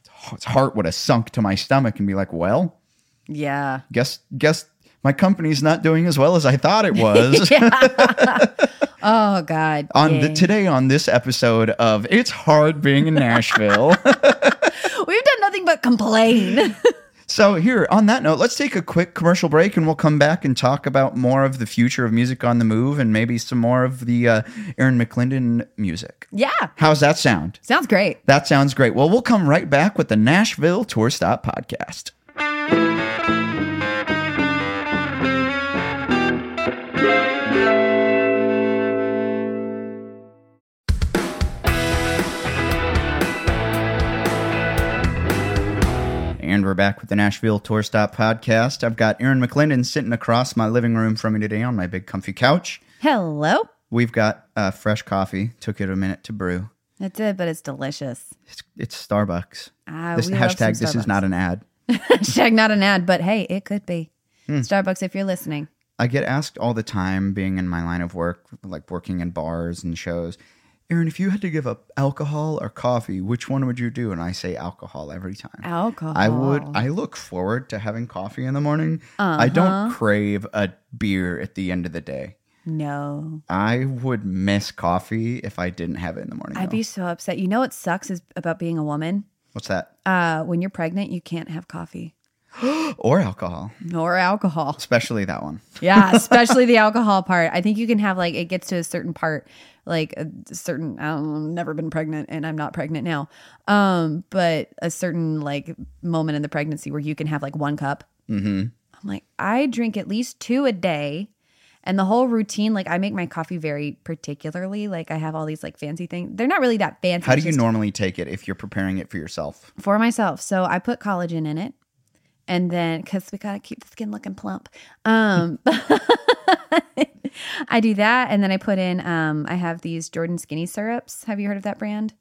heart would have sunk to my stomach and be like, well, Yeah. guess guess my company's not doing as well as I thought it was. Oh God. on the today on this episode of It's Hard Being in Nashville. We've done nothing but complain. So, here, on that note, let's take a quick commercial break and we'll come back and talk about more of the future of music on the move and maybe some more of the uh, Erin McLendon music. yeah. How's that sound? Sounds great. That sounds great. Well, we'll come right back with the Nashville Tour Stop podcast. And we're back with the Nashville Tour Stop podcast. I've got Erin McLendon sitting across my living room from me today on my big comfy couch. Hello. We've got uh, fresh coffee. Took it a minute to brew. It did, but it's delicious. It's, it's Starbucks. Ah, this we love some hashtag, this is not an ad. Hashtag not an ad, but hey, it could be. Hmm. Starbucks, if you're listening. I get asked all the time, being in my line of work, like working in bars and shows, Aaron, if you had to give up alcohol or coffee, which one would you do? And I say alcohol every time. Alcohol. I would. I look forward to having coffee in the morning. I don't Uh-huh. crave a beer at the end of the day. No. I would miss coffee if I didn't have it in the morning. I'd though. be so upset. You know what sucks is about being a woman? What's that? Uh, when you're pregnant, you can't have coffee Or alcohol, nor alcohol. especially that one. Yeah, especially the alcohol part. I think you can have like it gets to a certain part, like a certain. I don't know, I've never been pregnant, and I'm not pregnant now. Um, but a certain like moment in the pregnancy where you can have like one cup. Mm-hmm. I'm like, I drink at least two a day, And the whole routine, like I make my coffee very particularly. Like I have all these like fancy things. They're not really that fancy. How do you normally take it if you're preparing it for yourself? for myself. So I put collagen in it. And then because we gotta keep the skin looking plump. Um I do that and then I put in um I have these Jordan skinny syrups. Have you heard of that brand?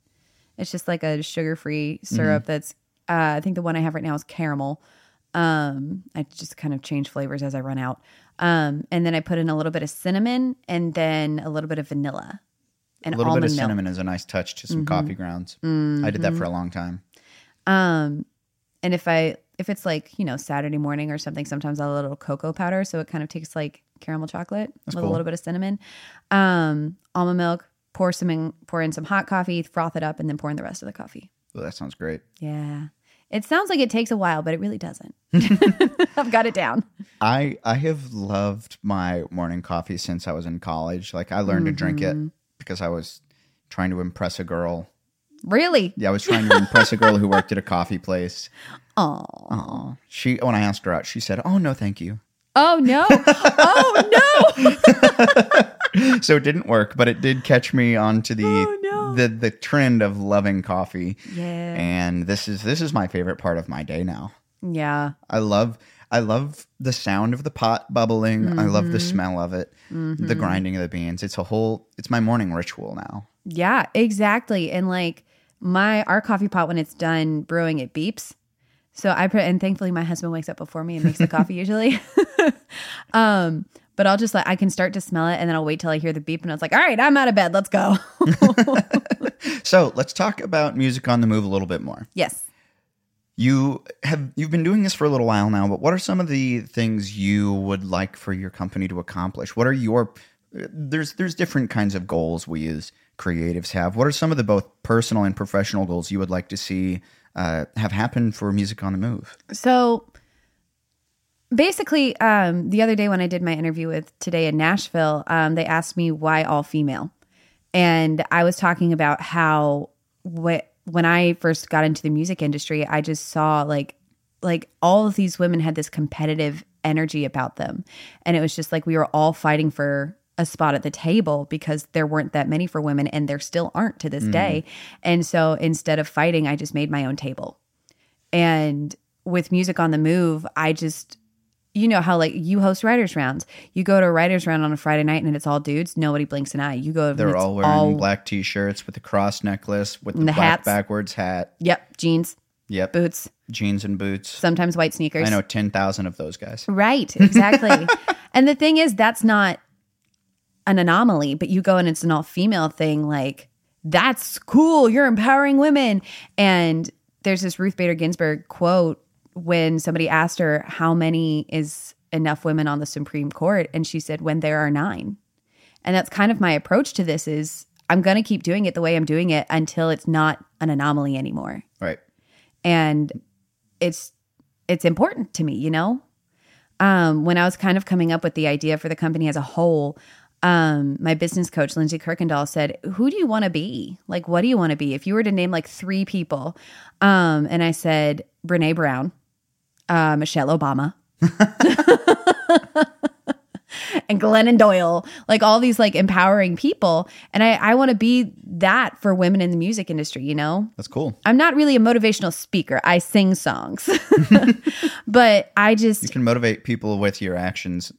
It's just like a sugar-free syrup that's uh I think the one I have right now is caramel. Um I just kind of change flavors as I run out. Um and then I put in a little bit of cinnamon and then a little bit of vanilla. And A little bit of milk. Mm-hmm. cinnamon is a nice touch to some coffee grounds. I did that for a long time. Um, and if I if it's like you know Saturday morning or something, sometimes I'll a little cocoa powder, so it kind of tastes like caramel chocolate with cool. a little bit of cinnamon. Um, almond milk. Pour some in, pour in some hot coffee, froth it up, and then pour in the rest of the coffee. Well, that sounds great. Yeah, it sounds like it takes a while, but it really doesn't. I've got it down. I I have loved my morning coffee since I was in college. Like I learned to drink Mm-hmm. it because I was trying to impress a girl. Really? Yeah, I was trying to impress a girl who worked at a coffee place. Oh, Oh, she when I asked her out, she said, "Oh no, thank you." oh no! oh no! so it didn't work, but it did catch me onto the Oh, no. the the trend of loving coffee. Yeah, And this is this is my favorite part of my day now. yeah. I love I love the sound of the pot bubbling. I love Mm-hmm. the smell of it. The grinding of the beans. It's a whole it's my morning ritual now. Yeah, exactly. And like my our coffee pot when it's done brewing, it beeps. So I put and thankfully my husband wakes up before me and makes the coffee usually. um, but I'll just like I can start to smell it and then I'll wait till I hear the beep and I was like, all right, I'm out of bed. Let's go. So let's talk about music on the move a little bit more. yes. You have you've been doing this for a little while now, but what are some of the things you would like for your company to accomplish? What are your there's there's different kinds of goals we as creatives have. What are some of the both personal and professional goals you would like to see uh, have happen for music on the move? So basically, um, the other day when I did my interview with Today in Nashville, um, they asked me why all female. And I was talking about how wh- when I first got into the music industry, I just saw like like all of these women had this competitive energy about them. And it was just like we were all fighting for a spot at the table because there weren't that many for women and there still aren't to this day. Mm-hmm. And so instead of fighting, I just made my own table. And with music on the move, I just you know how like you host writers rounds. You go to a writers round on a Friday night and it's all dudes. Nobody blinks an eye. You go. They're all wearing black t-shirts with the cross necklace with the, the black backwards hat. Yep, jeans, Yep. boots, Jeans and boots. sometimes white sneakers. I know 10,000 of those guys. Right, exactly. and the thing is, that's not an anomaly, but you go and it's an all female thing. Like, that's cool. You're empowering women. And there's this Ruth Bader Ginsburg quote when somebody asked her, How many is enough women on the Supreme Court? And she said, When there are nine. And that's kind of my approach to this is I'm going to keep doing it the way I'm doing it until it's not an anomaly anymore Right. and it's it's important to me you know um when i was kind of coming up with the idea for the company as a whole um my business coach lindsay kirkendall said who do you want to be like what do you want to be if you were to name like three people um and i said brene brown uh michelle obama and Glennon Doyle, like all these like empowering people. And I, I want to be that for women in the music industry, you know? That's cool. I'm not really a motivational speaker. I sing songs. but I just. You can motivate people with your actions.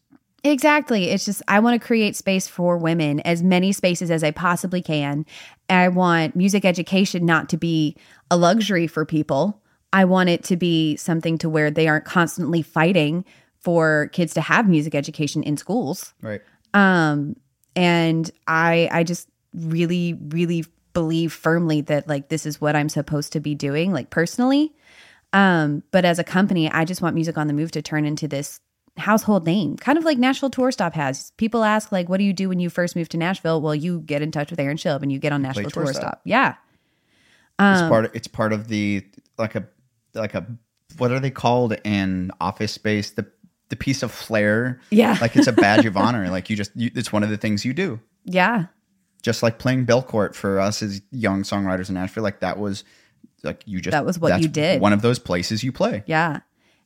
Exactly, it's just I want to create space for women, as many spaces as I possibly can. I want music education not to be a luxury for people. I want it to be something to where they aren't constantly fighting for kids to have music education in schools Right. um and i i just really really believe firmly that like this is what i'm supposed to be doing like personally um but as a company i just want music on the move to turn into this household name kind of like nashville tour stop has people ask like what do you do when you first move to nashville well you get in touch with aaron schilb and you get on nashville Tour tour, Stop. stop. yeah It's Um, part of, it's part of the like a like a what are they called in office space the the piece of flair Yeah. like it's a badge of honor like you just you, it's one of the things you do yeah just like playing Belcourt for us as young songwriters in Nashville like that was like you just That was what you did. one of those places you play Yeah.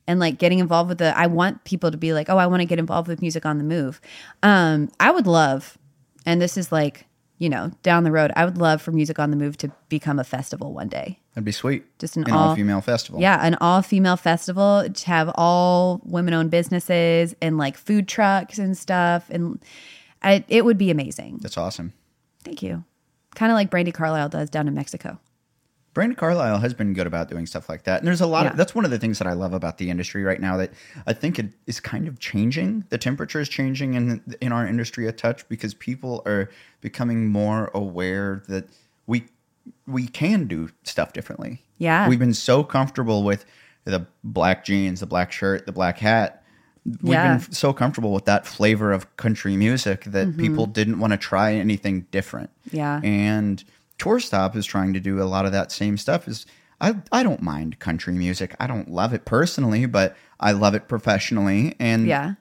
And like getting involved with the I want people to be like, "Oh, I want to get involved with music on the move." Um I would love and this is like, you know, down the road. I would love for Music on the Move to become a festival one day. That'd be sweet. Just an an all- all female festival. Yeah, an all female festival to have all women owned businesses and like food trucks and stuff. And I, it would be amazing. That's awesome. Thank you. Kind of like Brandi Carlile does down in Mexico. Brandi Carlile has been good about doing stuff like that. And there's a lot Yeah. of that's one of the things that I love about the industry right now that I think it is kind of changing. The temperature is changing in in our industry a touch because people are becoming more aware that we we can do stuff differently. Yeah. We've been so comfortable with the black jeans, the black shirt, the black hat. We've Yeah. been so comfortable with that flavor of country music that people didn't want to try anything different. Mm-hmm. Yeah. And Tour Stop is trying to do a lot of that same stuff. Is I I don't mind country music. I don't love it personally, but I love it professionally and Yeah.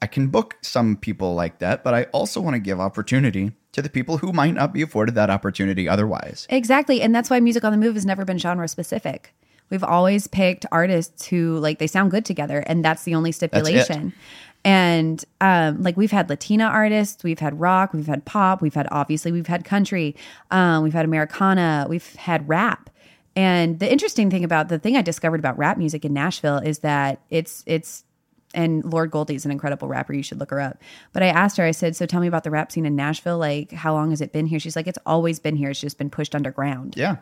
I can book some people like that, but I also want to give opportunity to the people who might not be afforded that opportunity otherwise. Exactly. And that's why Music on the Move has never been genre specific. We've always picked artists who like they sound good together, and that's the only stipulation. And um, like we've had Latina artists, we've had rock, we've had pop, we've had obviously we've had country, um, we've had Americana, we've had rap. And the interesting thing about the thing I discovered about rap music in Nashville is that it's it's and Lord Goldie's an incredible rapper. You should look her up. But I asked her, I said, So tell me about the rap scene in Nashville. Like, how long has it been here? She's like, It's always been here. It's just been pushed underground. Yeah.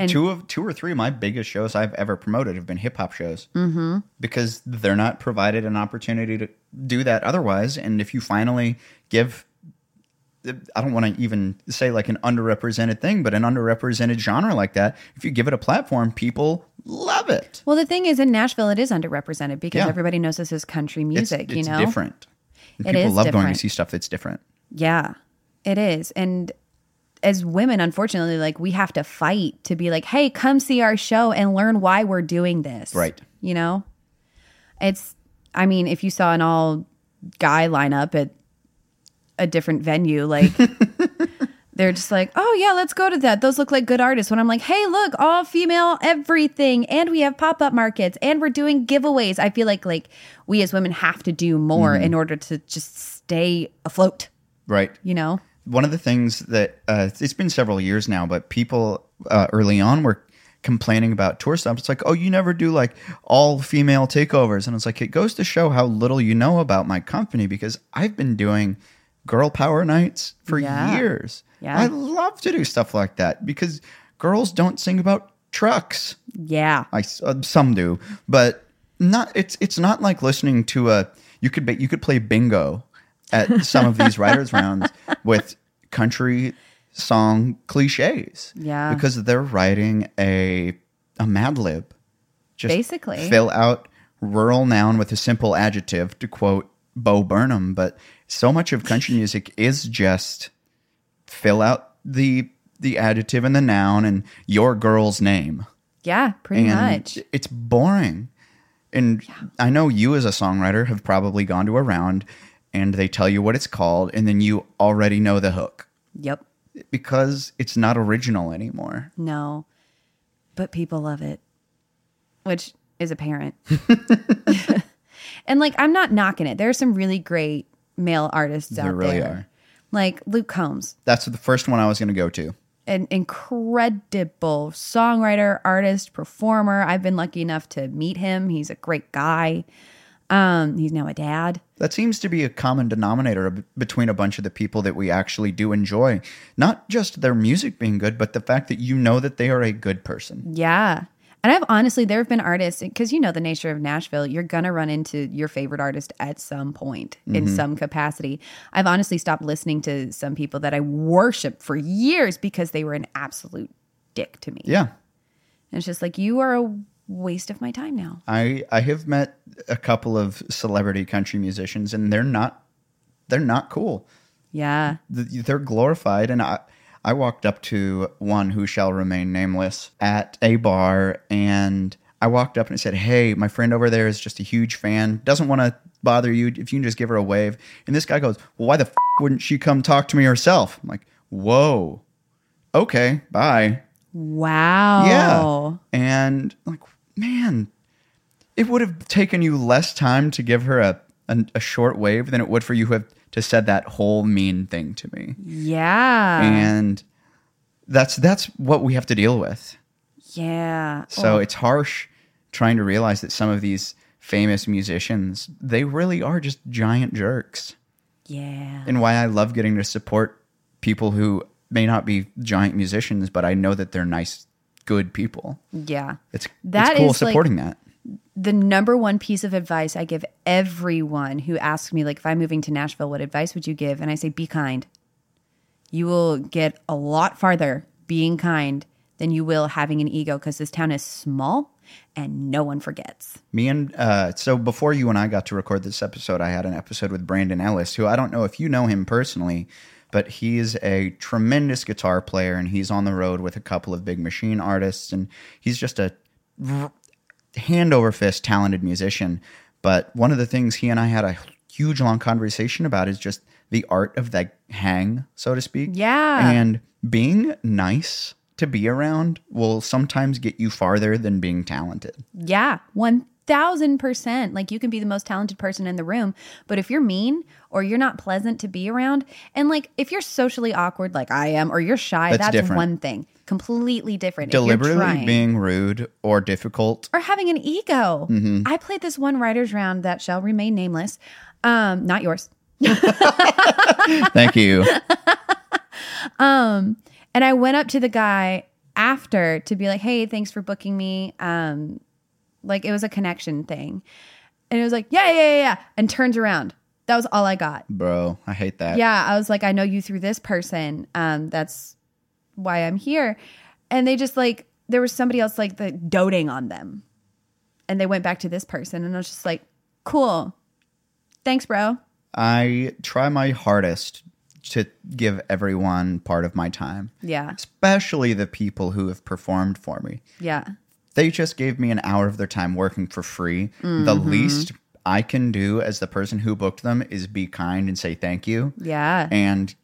And- two of two or three of my biggest shows I've ever promoted have been hip hop shows mm-hmm. because they're not provided an opportunity to do that otherwise. And if you finally give, I don't want to even say like an underrepresented thing, but an underrepresented genre like that, if you give it a platform, people love it. Well, the thing is, in Nashville, it is underrepresented because Yeah. everybody knows this is country It's, music, you know? different. And It people love going different. to see stuff that's different. Yeah, it is. And as women, unfortunately, like we have to fight to be like, hey, come see our show and learn why we're doing this. Right. You know? It's, I mean, if you saw an all guy lineup at a different venue, like, they're just like, oh, yeah, let's go to that. Those look like good artists. When I'm like, hey, look, all female everything. And we have pop up markets and we're doing giveaways. I feel like, like, we as women have to do more mm-hmm. in order to just stay afloat, Right. you know? One of the things that uh, it's been several years now, but people uh, early on were complaining about tour stops. It's like, oh, you never do like all female takeovers, and it's like it goes to show how little you know about my company because I've been doing girl power nights for Yeah. years. Yeah. I love to do stuff like that because girls don't sing about trucks. Yeah. I uh, some do, but not. It's it's not like listening to a. You could be, you could play bingo at some of these writers rounds with country song cliches. Yeah. because they're writing a a Mad Lib. Just Basically. fill out rural noun with a simple adjective to quote Bo Burnham. But so much of country music is just fill out the the adjective and the noun and your girl's name Yeah, pretty and much. it's boring. And I know you as a songwriter have probably gone to a round and they tell you what it's called and then you already know the hook Yep. because it's not original anymore. No. But people love it, which is apparent. and like, I'm not knocking it. There are some really great male artists There out really there. are. Like Luke Combs, That's the first one I was going to go to. an incredible songwriter, artist, performer. I've been lucky enough to meet him. He's a great guy. Um, he's now a dad. That seems to be a common denominator between a bunch of the people that we actually do enjoy. Not just their music being good, but the fact that you know that they are a good person. Yeah. And I've honestly, there have been artists, because you know the nature of Nashville, you're going to run into your favorite artist at some point in some capacity. I've honestly stopped listening to some people that I worshiped for years because they were an absolute dick to me. Yeah. And it's just like, you are a waste of my time now. I I have met a couple of celebrity country musicians and they're not they're not cool. Yeah. they're glorified and i i walked up to one who shall remain nameless at a bar and i walked up and said hey my friend over there is just a huge fan doesn't want to bother you if you can just give her a wave and this guy goes well why the f- wouldn't she come talk to me herself i'm like whoa okay bye Wow. yeah and like man it would have taken you less time to give her a, a, a short wave than it would for you to have to said that whole mean thing to me. Yeah. and that's that's what we have to deal with. yeah. So Oh, it's harsh trying to realize that some of these famous musicians, they really are just giant jerks. yeah. And why I love getting to support people who may not be giant musicians, but I know that they're nice, good people. Yeah. It's That it's cool is, like- supporting that. the number one piece of advice I give everyone who asks me, like, if I'm moving to Nashville, what advice would you give? And I say, be kind. You will get a lot farther being kind than you will having an ego because this town is small and no one forgets. Me and uh, so before you and I got to record this episode, I had an episode with Brandon Ellis, who I don't know if you know him personally, but he's a tremendous guitar player and he's on the road with a couple of big machine artists and he's just a hand over fist talented musician. But one of the things he and I had a huge long conversation about is just the art of that hang, so to speak. Yeah. And being nice to be around will sometimes get you farther than being talented. Yeah, 1000%. Like you can be the most talented person in the room, but if you're mean or you're not pleasant to be around, and like if you're socially awkward like I am or you're shy, That's that's, one thing. Completely different. Deliberately being rude or difficult. or having an ego. Mm-hmm. I played this one writer's round that shall remain nameless. Um, not yours. Thank you. And I went up to the guy after to be like, "Hey, thanks for booking me." Um, like it was a connection thing, and it was like, "Yeah, yeah, yeah,", yeah," and turns around. That was all I got. Bro, I hate that. Yeah, I was like, "I know you through this person. Um, that's why I'm here." And they just like there was somebody else like the doting on them, and they went back to this person, and I was just like, "Cool, thanks, bro." I try my hardest to give everyone part of my time, Yeah, especially the people who have performed for me. yeah, They just gave me an hour of their time working for free. The Mm-hmm. least I can do as the person who booked them is be kind and say thank you yeah, and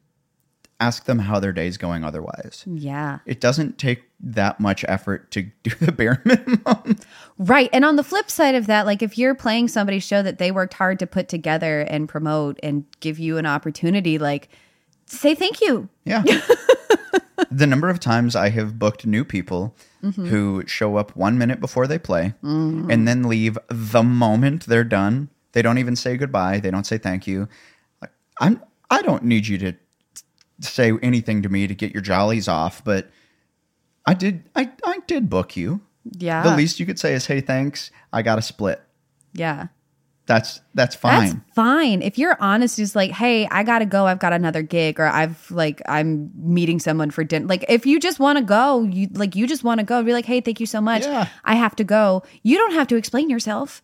ask them how their day's going otherwise. yeah. It doesn't take that much effort to do the bare minimum. Right. And on the flip side of that, like if you're playing somebody's show that they worked hard to put together and promote and give you an opportunity, like say thank you. Yeah. the number of times I have booked new people Mm-hmm. who show up one minute before they play and then leave the moment they're done. They don't even say goodbye. They don't say thank you. Like, I'm I don't need you to say anything to me to get your jollies off, but I did I, I did book you. Yeah. The least you could say is, hey, thanks. I got a split. Yeah. That's that's fine. That's fine. If you're honest, just like, hey, I gotta go. I've got another gig, or I've like I'm meeting someone for dinner. Like, if you just want to go, you like you just want to go. Be like, hey, thank you so much. Yeah. I have to go. You don't have to explain yourself,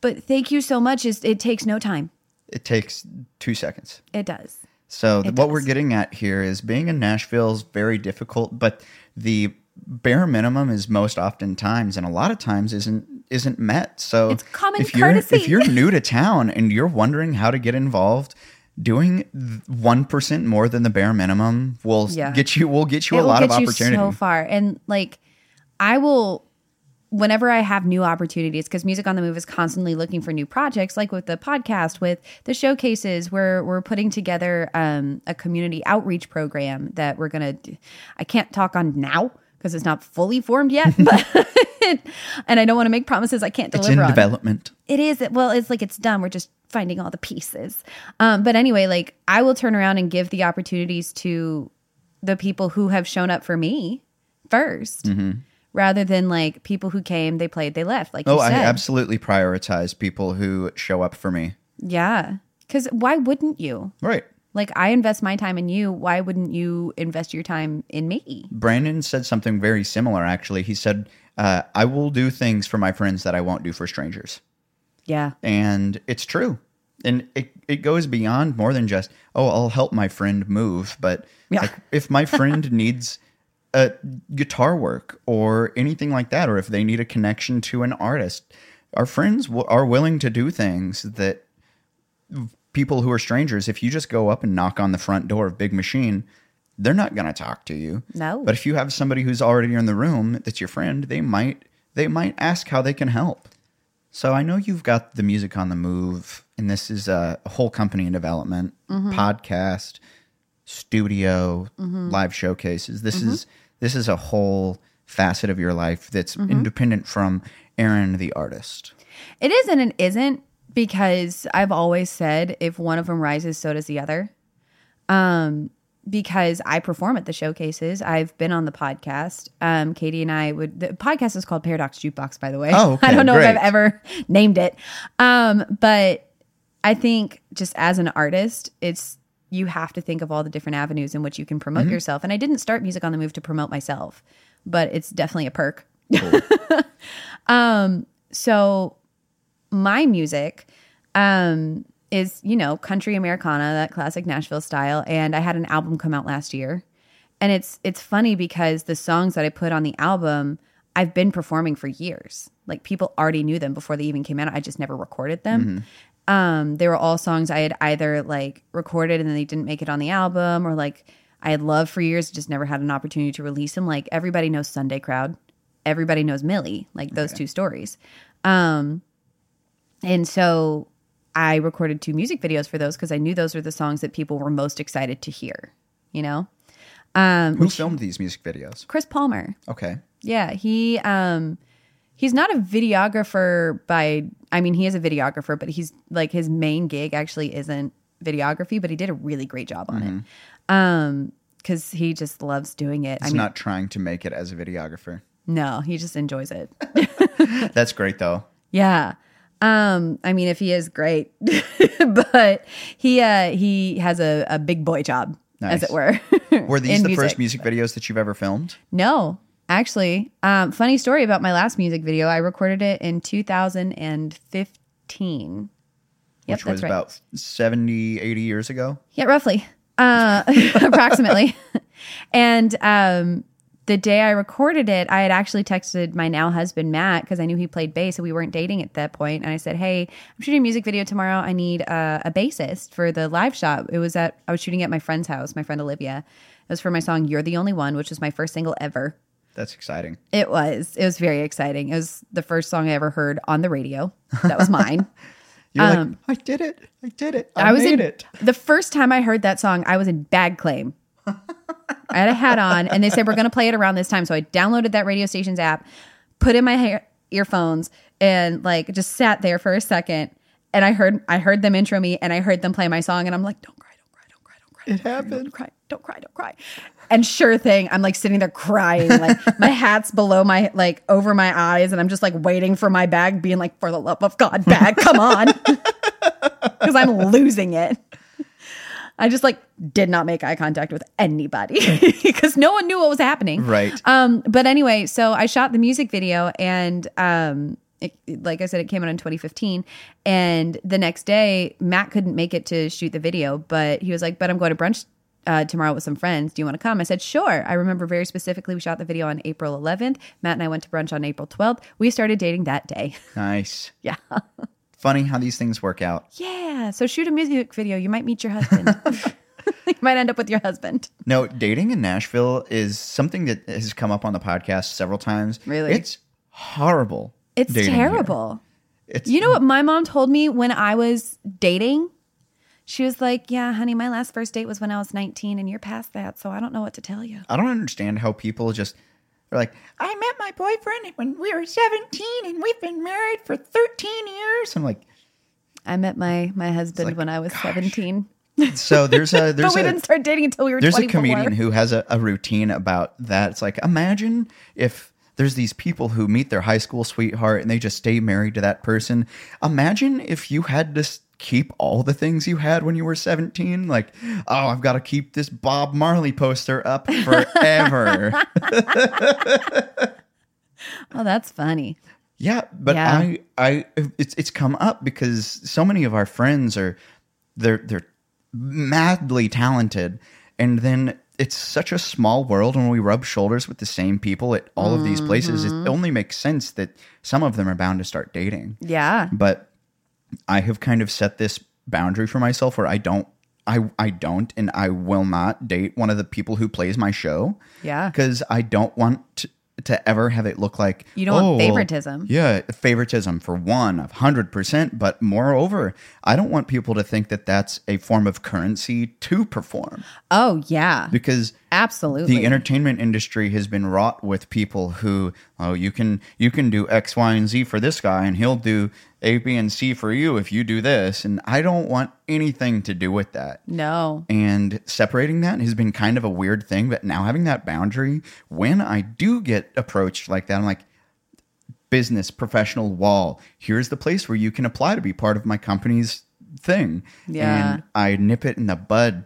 but thank you so much. Is it takes no time. it takes two seconds. It does. So th- what we're getting at here is being in Nashville is very difficult, but the bare minimum is most oftentimes and a lot of times isn't isn't met. So It's common if you're if you're new to town and you're wondering how to get involved, doing one percent more than the bare minimum will Yeah. get you will get you a will lot of opportunity. so far. And like, I will, whenever I have new opportunities, because Music on the Move is constantly looking for new projects, like with the podcast, with the showcases, where we're putting together um, a community outreach program that we're gonna. Do. I can't talk on now because it's not fully formed yet, but and I don't want to make promises I can't deliver. it's in on. development. It is. Well, it's like it's done. We're just finding all the pieces. Um, but anyway, like I will turn around and give the opportunities to the people who have shown up for me 1st rather than like people who came, they played, they left. Like Oh, I absolutely prioritize people who show up for me. yeah. Because why wouldn't you? Right. Like I invest my time in you. Why wouldn't you invest your time in me? Brandon said something very similar actually. He said, uh, I will do things for my friends that I won't do for strangers. Yeah. and it's true and it, it goes beyond more than just oh i'll help my friend move but Yeah. like if my friend needs a guitar work or anything like that or if they need a connection to an artist our friends w- are willing to do things that people who are strangers if you just go up and knock on the front door of big machine they're not going to talk to you No. but if you have somebody who's already in the room that's your friend they might they might ask how they can help So I know you've got the music on the move, and this is a, a whole company in development, mm-hmm. podcast, studio, mm-hmm. live showcases. This mm-hmm. is this is a whole facet of your life that's independent from Erin the artist. It is and it isn't because I've always said if one of them rises, so does the other. Um, because I perform at the showcases. I've been on the podcast. Um, Katie and I would. The podcast is called Paradox Jukebox, by the way. Oh, okay, I don't know great. if I've ever named it. Um, but I think just as an artist, it's you have to think of all the different avenues in which you can promote yourself. And I didn't start Music on the Move to promote myself, but it's definitely a perk. um, so my music um, is, you know, country Americana, that classic Nashville style. And I had an album come out last year. And it's it's funny because the songs that I put on the album, I've been performing for years. Like people already knew them before they even came out. I just never recorded them. Um, they were all songs I had either like recorded and then they didn't make it on the album, or like I had loved for years, just never had an opportunity to release them. Like everybody knows Sunday Crowd, everybody knows Millie, like those two stories. Um, and so I recorded two music videos for those because I knew those were the songs that people were most excited to hear. You know, um, Who filmed these music videos? Chris Palmer. Okay. Yeah, he um he's not a videographer by I mean he is a videographer, but he's like his main gig actually isn't videography, but he did a really great job on it. Um cuz he just loves doing it. I He's mean not trying to make it as a videographer. no, he just enjoys it. That's great though. Yeah. Um, I mean, if he is great, but he uh he has a, a big boy job, as it were. Were these the music. first music videos that you've ever filmed? No, actually, um, funny story about my last music video. I recorded it in 2015. Yep, which was right. about 70, 80 years ago. Yeah, roughly, uh, approximately. and um, the day I recorded it, I had actually texted my now husband Matt because I knew he played bass, and we weren't dating at that point. And I said, "Hey, I'm shooting a music video tomorrow. I need uh, a bassist for the live shot. It was at I was shooting at my friend's house, my friend Olivia. It was for my song "You're the Only One," which was my first single ever. That's exciting. It was. It was very exciting. It was the first song I ever heard on the radio. That was mine. You're like, I did it. I did it. I, Um, I was made in it. the first time I heard that song. I was in bag claim. I had a hat on, and they said we're going to play it around this time. So I downloaded that radio station's app, put in my hair, earphones, and like just sat there for a second. And I heard I heard them intro me, and I heard them play my song, and I'm like, don't cry, don't cry, don't cry, don't cry. It happened. Don't cry, don't cry, don't cry. And sure thing, I'm like sitting there crying, like my hat's below my like over my eyes, and I'm just like waiting for my bag, being like, for the love of God, bag, come on. Because I'm losing it. I just like did not make eye contact with anybody because no one knew what was happening. Right. Um, but anyway, so I shot the music video and um it, like I said, it came out in 2015. And the next day, Matt couldn't make it to shoot the video, but he was like, But I'm going to brunch uh, tomorrow with some friends. Do you want to come? I said, Sure. I remember very specifically, we shot the video on April 11th. Matt and I went to brunch on April 12th. We started dating that day. Nice. yeah. Funny how these things work out. Yeah. So shoot a music video. You might meet your husband. you might end up with your husband. No, dating in Nashville is something that has come up on the podcast several times. Really? It's horrible. It's terrible. It's You know what my mom told me when I was dating? She was like, Yeah, honey, my last first date was when I was 19, and you're past that. So I don't know what to tell you. I don't understand how people just are like, I met my boyfriend when we were 17 and we've been married for 13 years. I'm like, I met my my husband like, when I was gosh. 17. so there's a But there's we a didn't start dating until we were there's a comedian who has a, a routine about that. It's like imagine if there's these people who meet their high school sweetheart and they just stay married to that person. Imagine if you had to s- keep all the things you had when you were 17. Like, oh, I've got to keep this Bob Marley poster up forever. Oh, that's funny. Yeah, but Yeah. I, I, it's it's come up because so many of our friends are, they're they're madly talented, and then it's such a small world when we rub shoulders with the same people at all of these places. It mm-hmm. only makes sense that some of them are bound to start dating. Yeah. But I have kind of set this boundary for myself where I don't. I, I don't and I will not date one of the people who plays my show Yeah. because I don't want to, to ever have it look like You don't oh, well, favoritism. Yeah, favoritism for one, of hundred percent. But moreover, I don't want people to think that that's a form of currency to perform Oh yeah, because absolutely. the entertainment industry has been wrought with people who oh you can you can do x y and z for this guy and he'll do a b and c for you if you do this and i don't want anything to do with that no, and separating that has been kind of a weird thing but now having that boundary when i do get approached like that i'm like business professional wall here's the place where you can apply to be part of my company's thing Yeah. and i nip it in the bud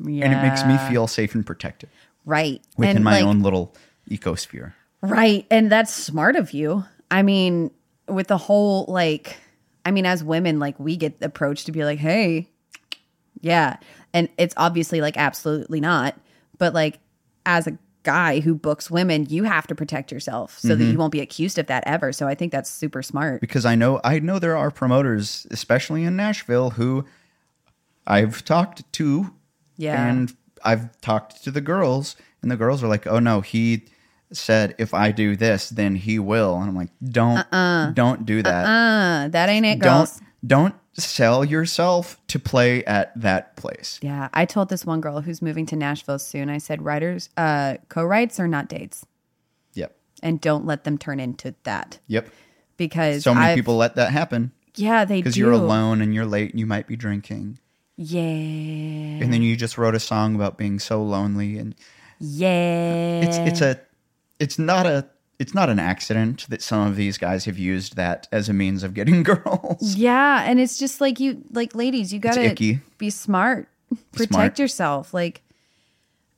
yeah. and it makes me feel safe and protected right within and my like, own little ecosphere. Right. And that's smart of you. I mean, with the whole like, I mean, as women, like we get approached to be like, hey, yeah. And it's obviously like absolutely not. But like, as a guy who books women, you have to protect yourself so Mm-hmm. that you won't be accused of that ever. So I think that's super smart. Because I know I know there are promoters, especially in Nashville, who I've talked to Yeah. and I've talked to the girls, and the girls are like, "Oh no, he said if I do this, then he will." And I'm like, "Don't, don't do that. Uh, that ain't it, don't, girls. don't sell yourself to play at that place." Yeah. I told this one girl who's moving to Nashville soon, I said, writers, uh, co writes are not dates. Yep, And don't let them turn into that. yep. Because So many I've- people let that happen yeah, they do. because you're alone and you're late and you might be drinking. Yeah. and then you just wrote a song about being so lonely and Yeah. it's it's a it's not a it's not an accident that some of these guys have used that as a means of getting girls Yeah, and it's just like you like ladies, you got to be smart. Protect Smart. yourself. Like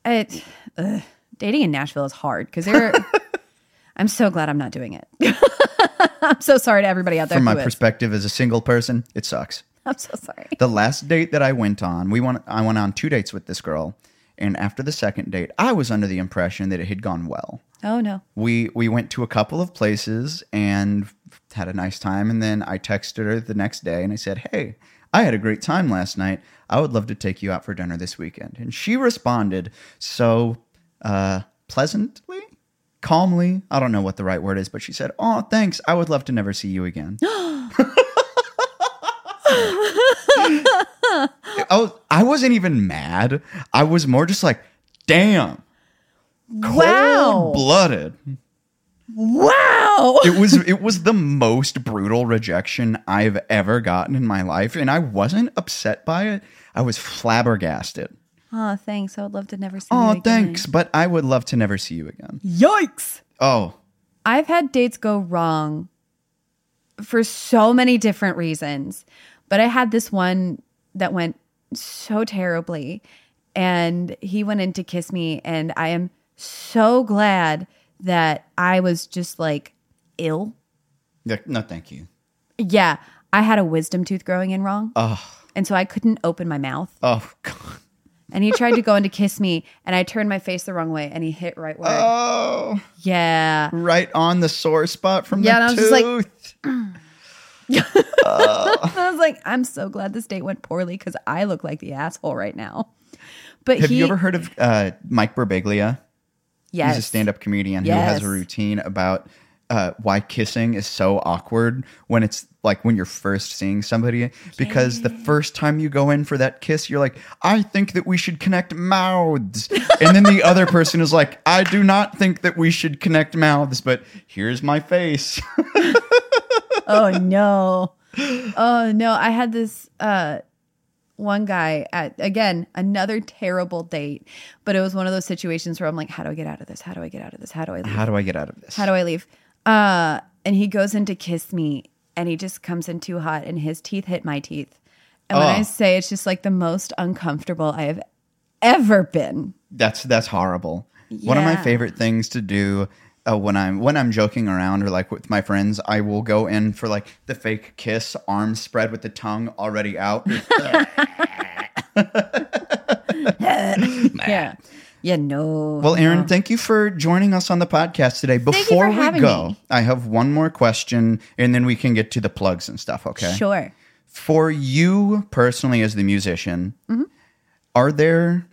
it ugh, dating in Nashville is hard cuz there I'm so glad I'm not doing it. I'm so sorry to everybody out there from my is. perspective as a single person it sucks I'm so sorry. the last date that i went on we went i went on two dates with this girl and after the second date i was under the impression that it had gone well. Oh no. we we went to a couple of places and had a nice time and then i texted her the next day and i said hey i had a great time last night. I would love to take you out for dinner this weekend. And she responded so uh pleasantly calmly i don't know what the right word is but she said oh thanks. I would love to never see you again I, was, oh, I wasn't even mad i was more just like damn Wow. blooded Wow. it was it was the most brutal rejection I've ever gotten in my life, and I wasn't upset by it. I was flabbergasted. oh, thanks. I would love to never see you again. Oh, again. thanks, but I would love to never see you again. Yikes. Oh, I've had dates go wrong for so many different reasons, but I had this one that went so terribly. And he went in to kiss me, and I am so glad that I was just like ill. yeah, no, thank you. Yeah, I had a wisdom tooth growing in wrong. Oh, And so I couldn't open my mouth. oh, God. And he tried to go in to kiss me, and I turned my face the wrong way, and he hit right where. oh, yeah. right on the sore spot from Yeah, the and I was just like, tooth. I was like, I'm so glad this date went poorly because I look like the asshole right now. But Have he, you ever heard of uh, Mike Birbiglia? yes, He's a stand-up comedian who has a routine about uh, why kissing is so awkward when it's like when you're first seeing somebody because the first time you go in for that kiss you're like i think that we should connect mouths and then the other person is like i do not think that we should connect mouths but here's my face oh no, oh no. I had this uh, one guy at again another terrible date, but it was one of those situations where I'm like, how do I get out of this? How do I get out of this? How do I leave? how do i get out of this How do I leave? Uh, and he goes in to kiss me, and he just comes in too hot, and his teeth hit my teeth. And when Oh. I say it's just like the most uncomfortable I have ever been. That's that's horrible. One of my favorite things to do uh, when I'm when I'm joking around or like with my friends, I will go in for like the fake kiss, arms spread with the tongue already out. Yeah. Yeah, no. well, Erin, thank you for joining us on the podcast today. Before we go, me. I have one more question, and then we can get to the plugs and stuff. Okay. Sure. For you personally, as the musician, Mm-hmm. are there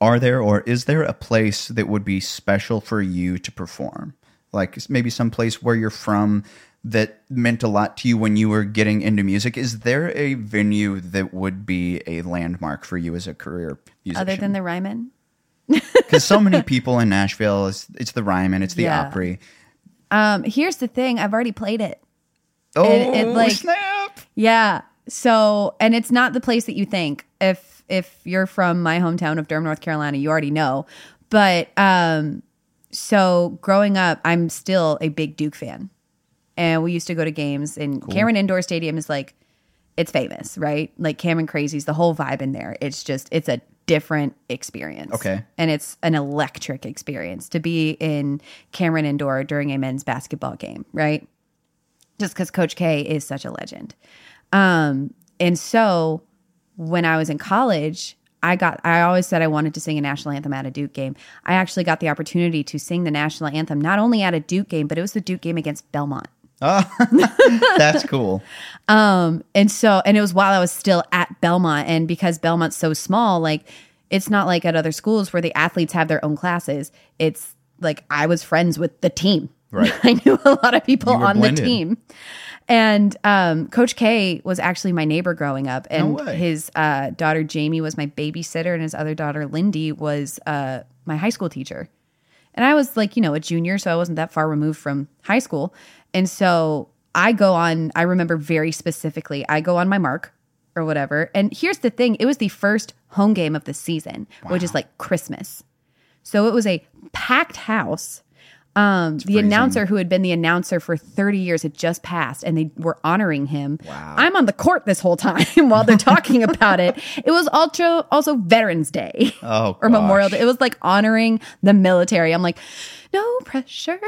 are there or is there a place that would be special for you to perform? Like maybe some place where you're from that meant a lot to you when you were getting into music. Is there a venue that would be a landmark for you as a career musician? Other than the Ryman? because so many people in Nashville, it's, it's the Ryman, it's the Yeah. Opry. Um, here's the thing I've already played it. Oh, it, like- snap! Yeah. So, and it's not the place that you think. If if you're from my hometown of Durham, North Carolina, you already know. But um so growing up, I'm still a big Duke fan. And we used to go to games and Cameron Indoor Stadium is like it's famous, right? Like Cameron Crazies, the whole vibe in there. It's just it's a different experience. Okay. And it's an electric experience to be in Cameron Indoor during a men's basketball game, right? just because Coach K is such a legend. Um, and so when I was in college, I got I always said I wanted to sing a national anthem at a Duke game. I actually got the opportunity to sing the national anthem not only at a Duke game, but it was the Duke game against Belmont. That's cool. Um, and so and it was while I was still at Belmont and because Belmont's so small, like it's not like at other schools where the athletes have their own classes. It's like I was friends with the team. Right. I knew a lot of people on blended. the team. And um, Coach K was actually my neighbor growing up, and way. his uh, daughter Jamie was my babysitter, and his other daughter Lindy was uh, my high school teacher. And I was like, you know, a junior, so I wasn't that far removed from high school. And so I go on, I remember very specifically, I go on my mark or whatever. And here's the thing it was the first home game of the season, which is like Christmas. So it was a packed house. Um, the freezing. announcer who had been the announcer for 30 years had just passed and they were honoring him. Wow. I'm on the court this whole time while they're talking about it. It was also also Veterans Day Oh, or Memorial. Day. It was like honoring the military. I'm like, no pressure.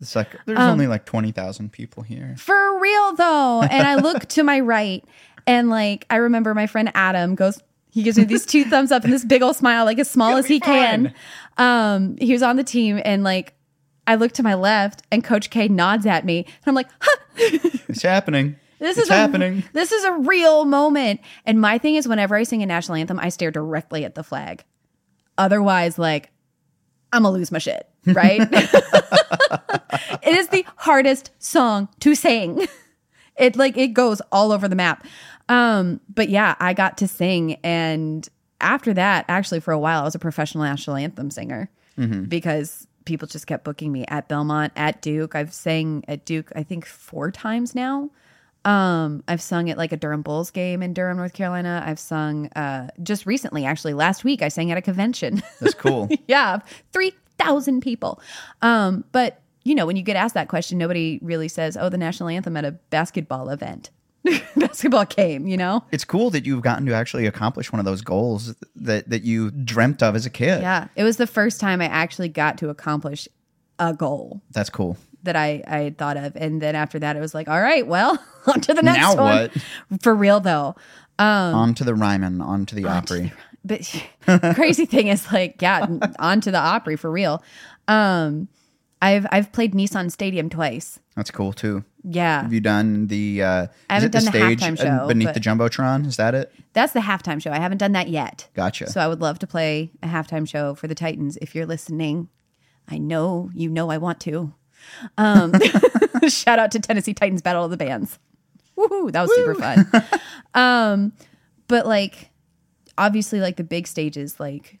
It's like there's Um, only like twenty thousand people here. For real though. And I look to my right and like I remember my friend Adam goes he gives me these two thumbs up and this big old smile, like as small as he can. Um, he was on the team and like I look to my left and Coach K nods at me and I'm like, huh, It's happening. this it's is a- happening. this is a real moment. And my thing is whenever I sing a national anthem, I stare directly at the flag. Otherwise, like I'm gonna lose my shit, right? it is the hardest song to sing. It like it goes all over the map. Um, but yeah, I got to sing and after that, actually for a while I was a professional national anthem singer because people just kept booking me at Belmont, at Duke. I've sang at Duke I think 4 times now. Um, I've sung at like a Durham Bulls game in Durham, North Carolina. I've sung uh just recently, actually last week I sang at a convention. That's cool. yeah, 3,000 people. Um, but you know, when you get asked that question, nobody really says, "Oh, the national anthem at a basketball event." basketball game, you know? it's cool that you've gotten to actually accomplish one of those goals that that you dreamt of as a kid. Yeah, it was the first time I actually got to accomplish a goal That's cool. that I I had thought of, and then after that, it was like, all right, well, on to the next Now one. what? For real though, on to the Ryman, on to the Opry. but crazy thing is like yeah on to the opry for real um i've i've played nissan stadium twice That's cool too. yeah Have you done the? Uh, I haven't the done the stage halftime show, beneath the jumbotron? Is that it? that's the halftime show i haven't done that yet Gotcha. so i would love to play a halftime show for the titans if you're listening i know you know i want to um shout out to tennessee titans battle of the bands Woohoo, that was super fun um but like obviously like the big stages like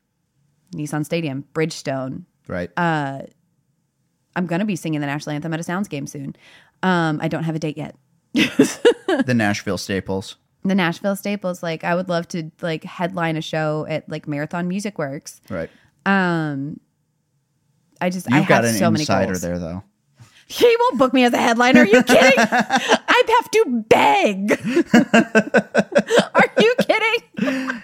nissan stadium bridgestone right. uh, I'm gonna be singing the national anthem at a Sounds game soon. Um, I don't have a date yet. the Nashville Staples. The Nashville Staples, like I would love to like headline a show at like Marathon Music Works. Right. Um, I just I You've got have an so many insider goals. there though. He won't book me as a headliner. Are you kidding? I'd have to beg. Are you kidding?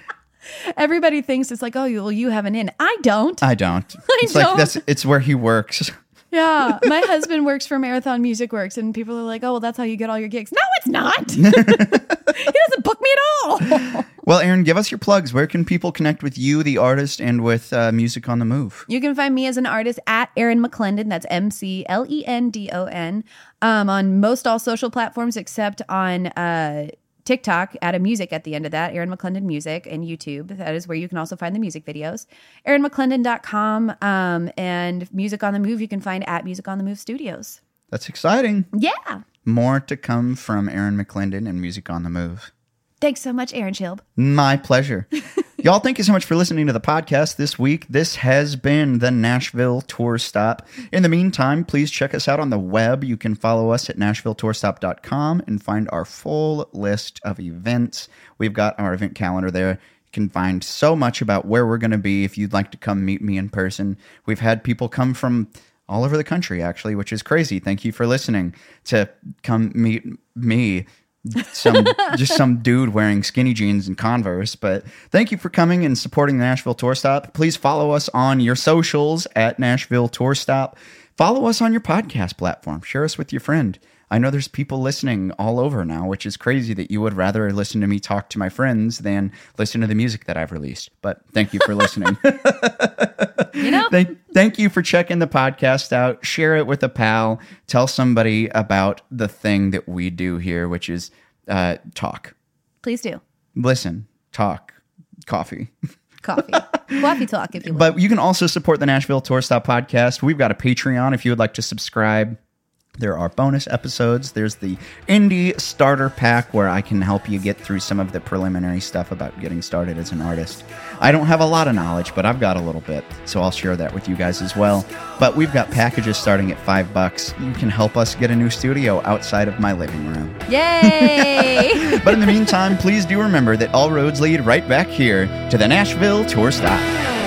Everybody thinks it's like, oh, you, well, you have an in. I don't. I don't. it's don't. that's it's where he works. Yeah, my husband works for Marathon Music Works, and people are like, "Oh, well, that's how you get all your gigs." No, it's not. he doesn't book me at all. Well, Erin, give us your plugs. Where can people connect with you, the artist, and with uh, Music on the Move? you can find me as an artist at Erin McLendon. That's M C L E N D O N. Um, on most all social platforms except on uh, TikTok, add a music at the end of that, Erin McLendon Music, and YouTube. That is where you can also find the music videos. ErinMcLendon.com um, and Music on the Move, you can find at Music on the Move Studios. That's exciting. Yeah. More to come from Erin McLendon and Music on the Move. Thanks so much, Aaron Schilb. My pleasure. Y'all, thank you so much for listening to the podcast this week. This has been the Nashville Tour Stop. In the meantime, please check us out on the web. You can follow us at NashvilleTourStop.com and find our full list of events. We've got our event calendar there. You can find so much about where we're going to be if you'd like to come meet me in person. We've had people come from all over the country, actually, which is crazy. Thank you for listening to come meet me some just some dude wearing skinny jeans and Converse. But thank you for coming and supporting the Nashville Tour Stop. Please follow us on your socials at Nashville Tour Stop. Follow us on your podcast platform. Share us with your friend. I know there's people listening all over now, which is crazy that you would rather listen to me talk to my friends than listen to the music that I've released. But thank you for listening. You know? thank, thank you for checking the podcast out. Share it with a pal. Tell somebody about the thing that we do here, which is uh, talk. Please do. Listen, talk, coffee. Coffee. Coffee talk, if you will. But you can also support the Nashville Tour Stop podcast. We've got a Patreon if you would like to subscribe. There are bonus episodes. There's the indie starter pack where I can help you get through some of the preliminary stuff about getting started as an artist. I don't have a lot of knowledge, but I've got a little bit, so I'll share that with you guys as well. But we've got packages starting at five bucks. You can help us get a new studio outside of my living room. Yay! But in the meantime, please do remember that all roads lead right back here to the Nashville Tour Stop.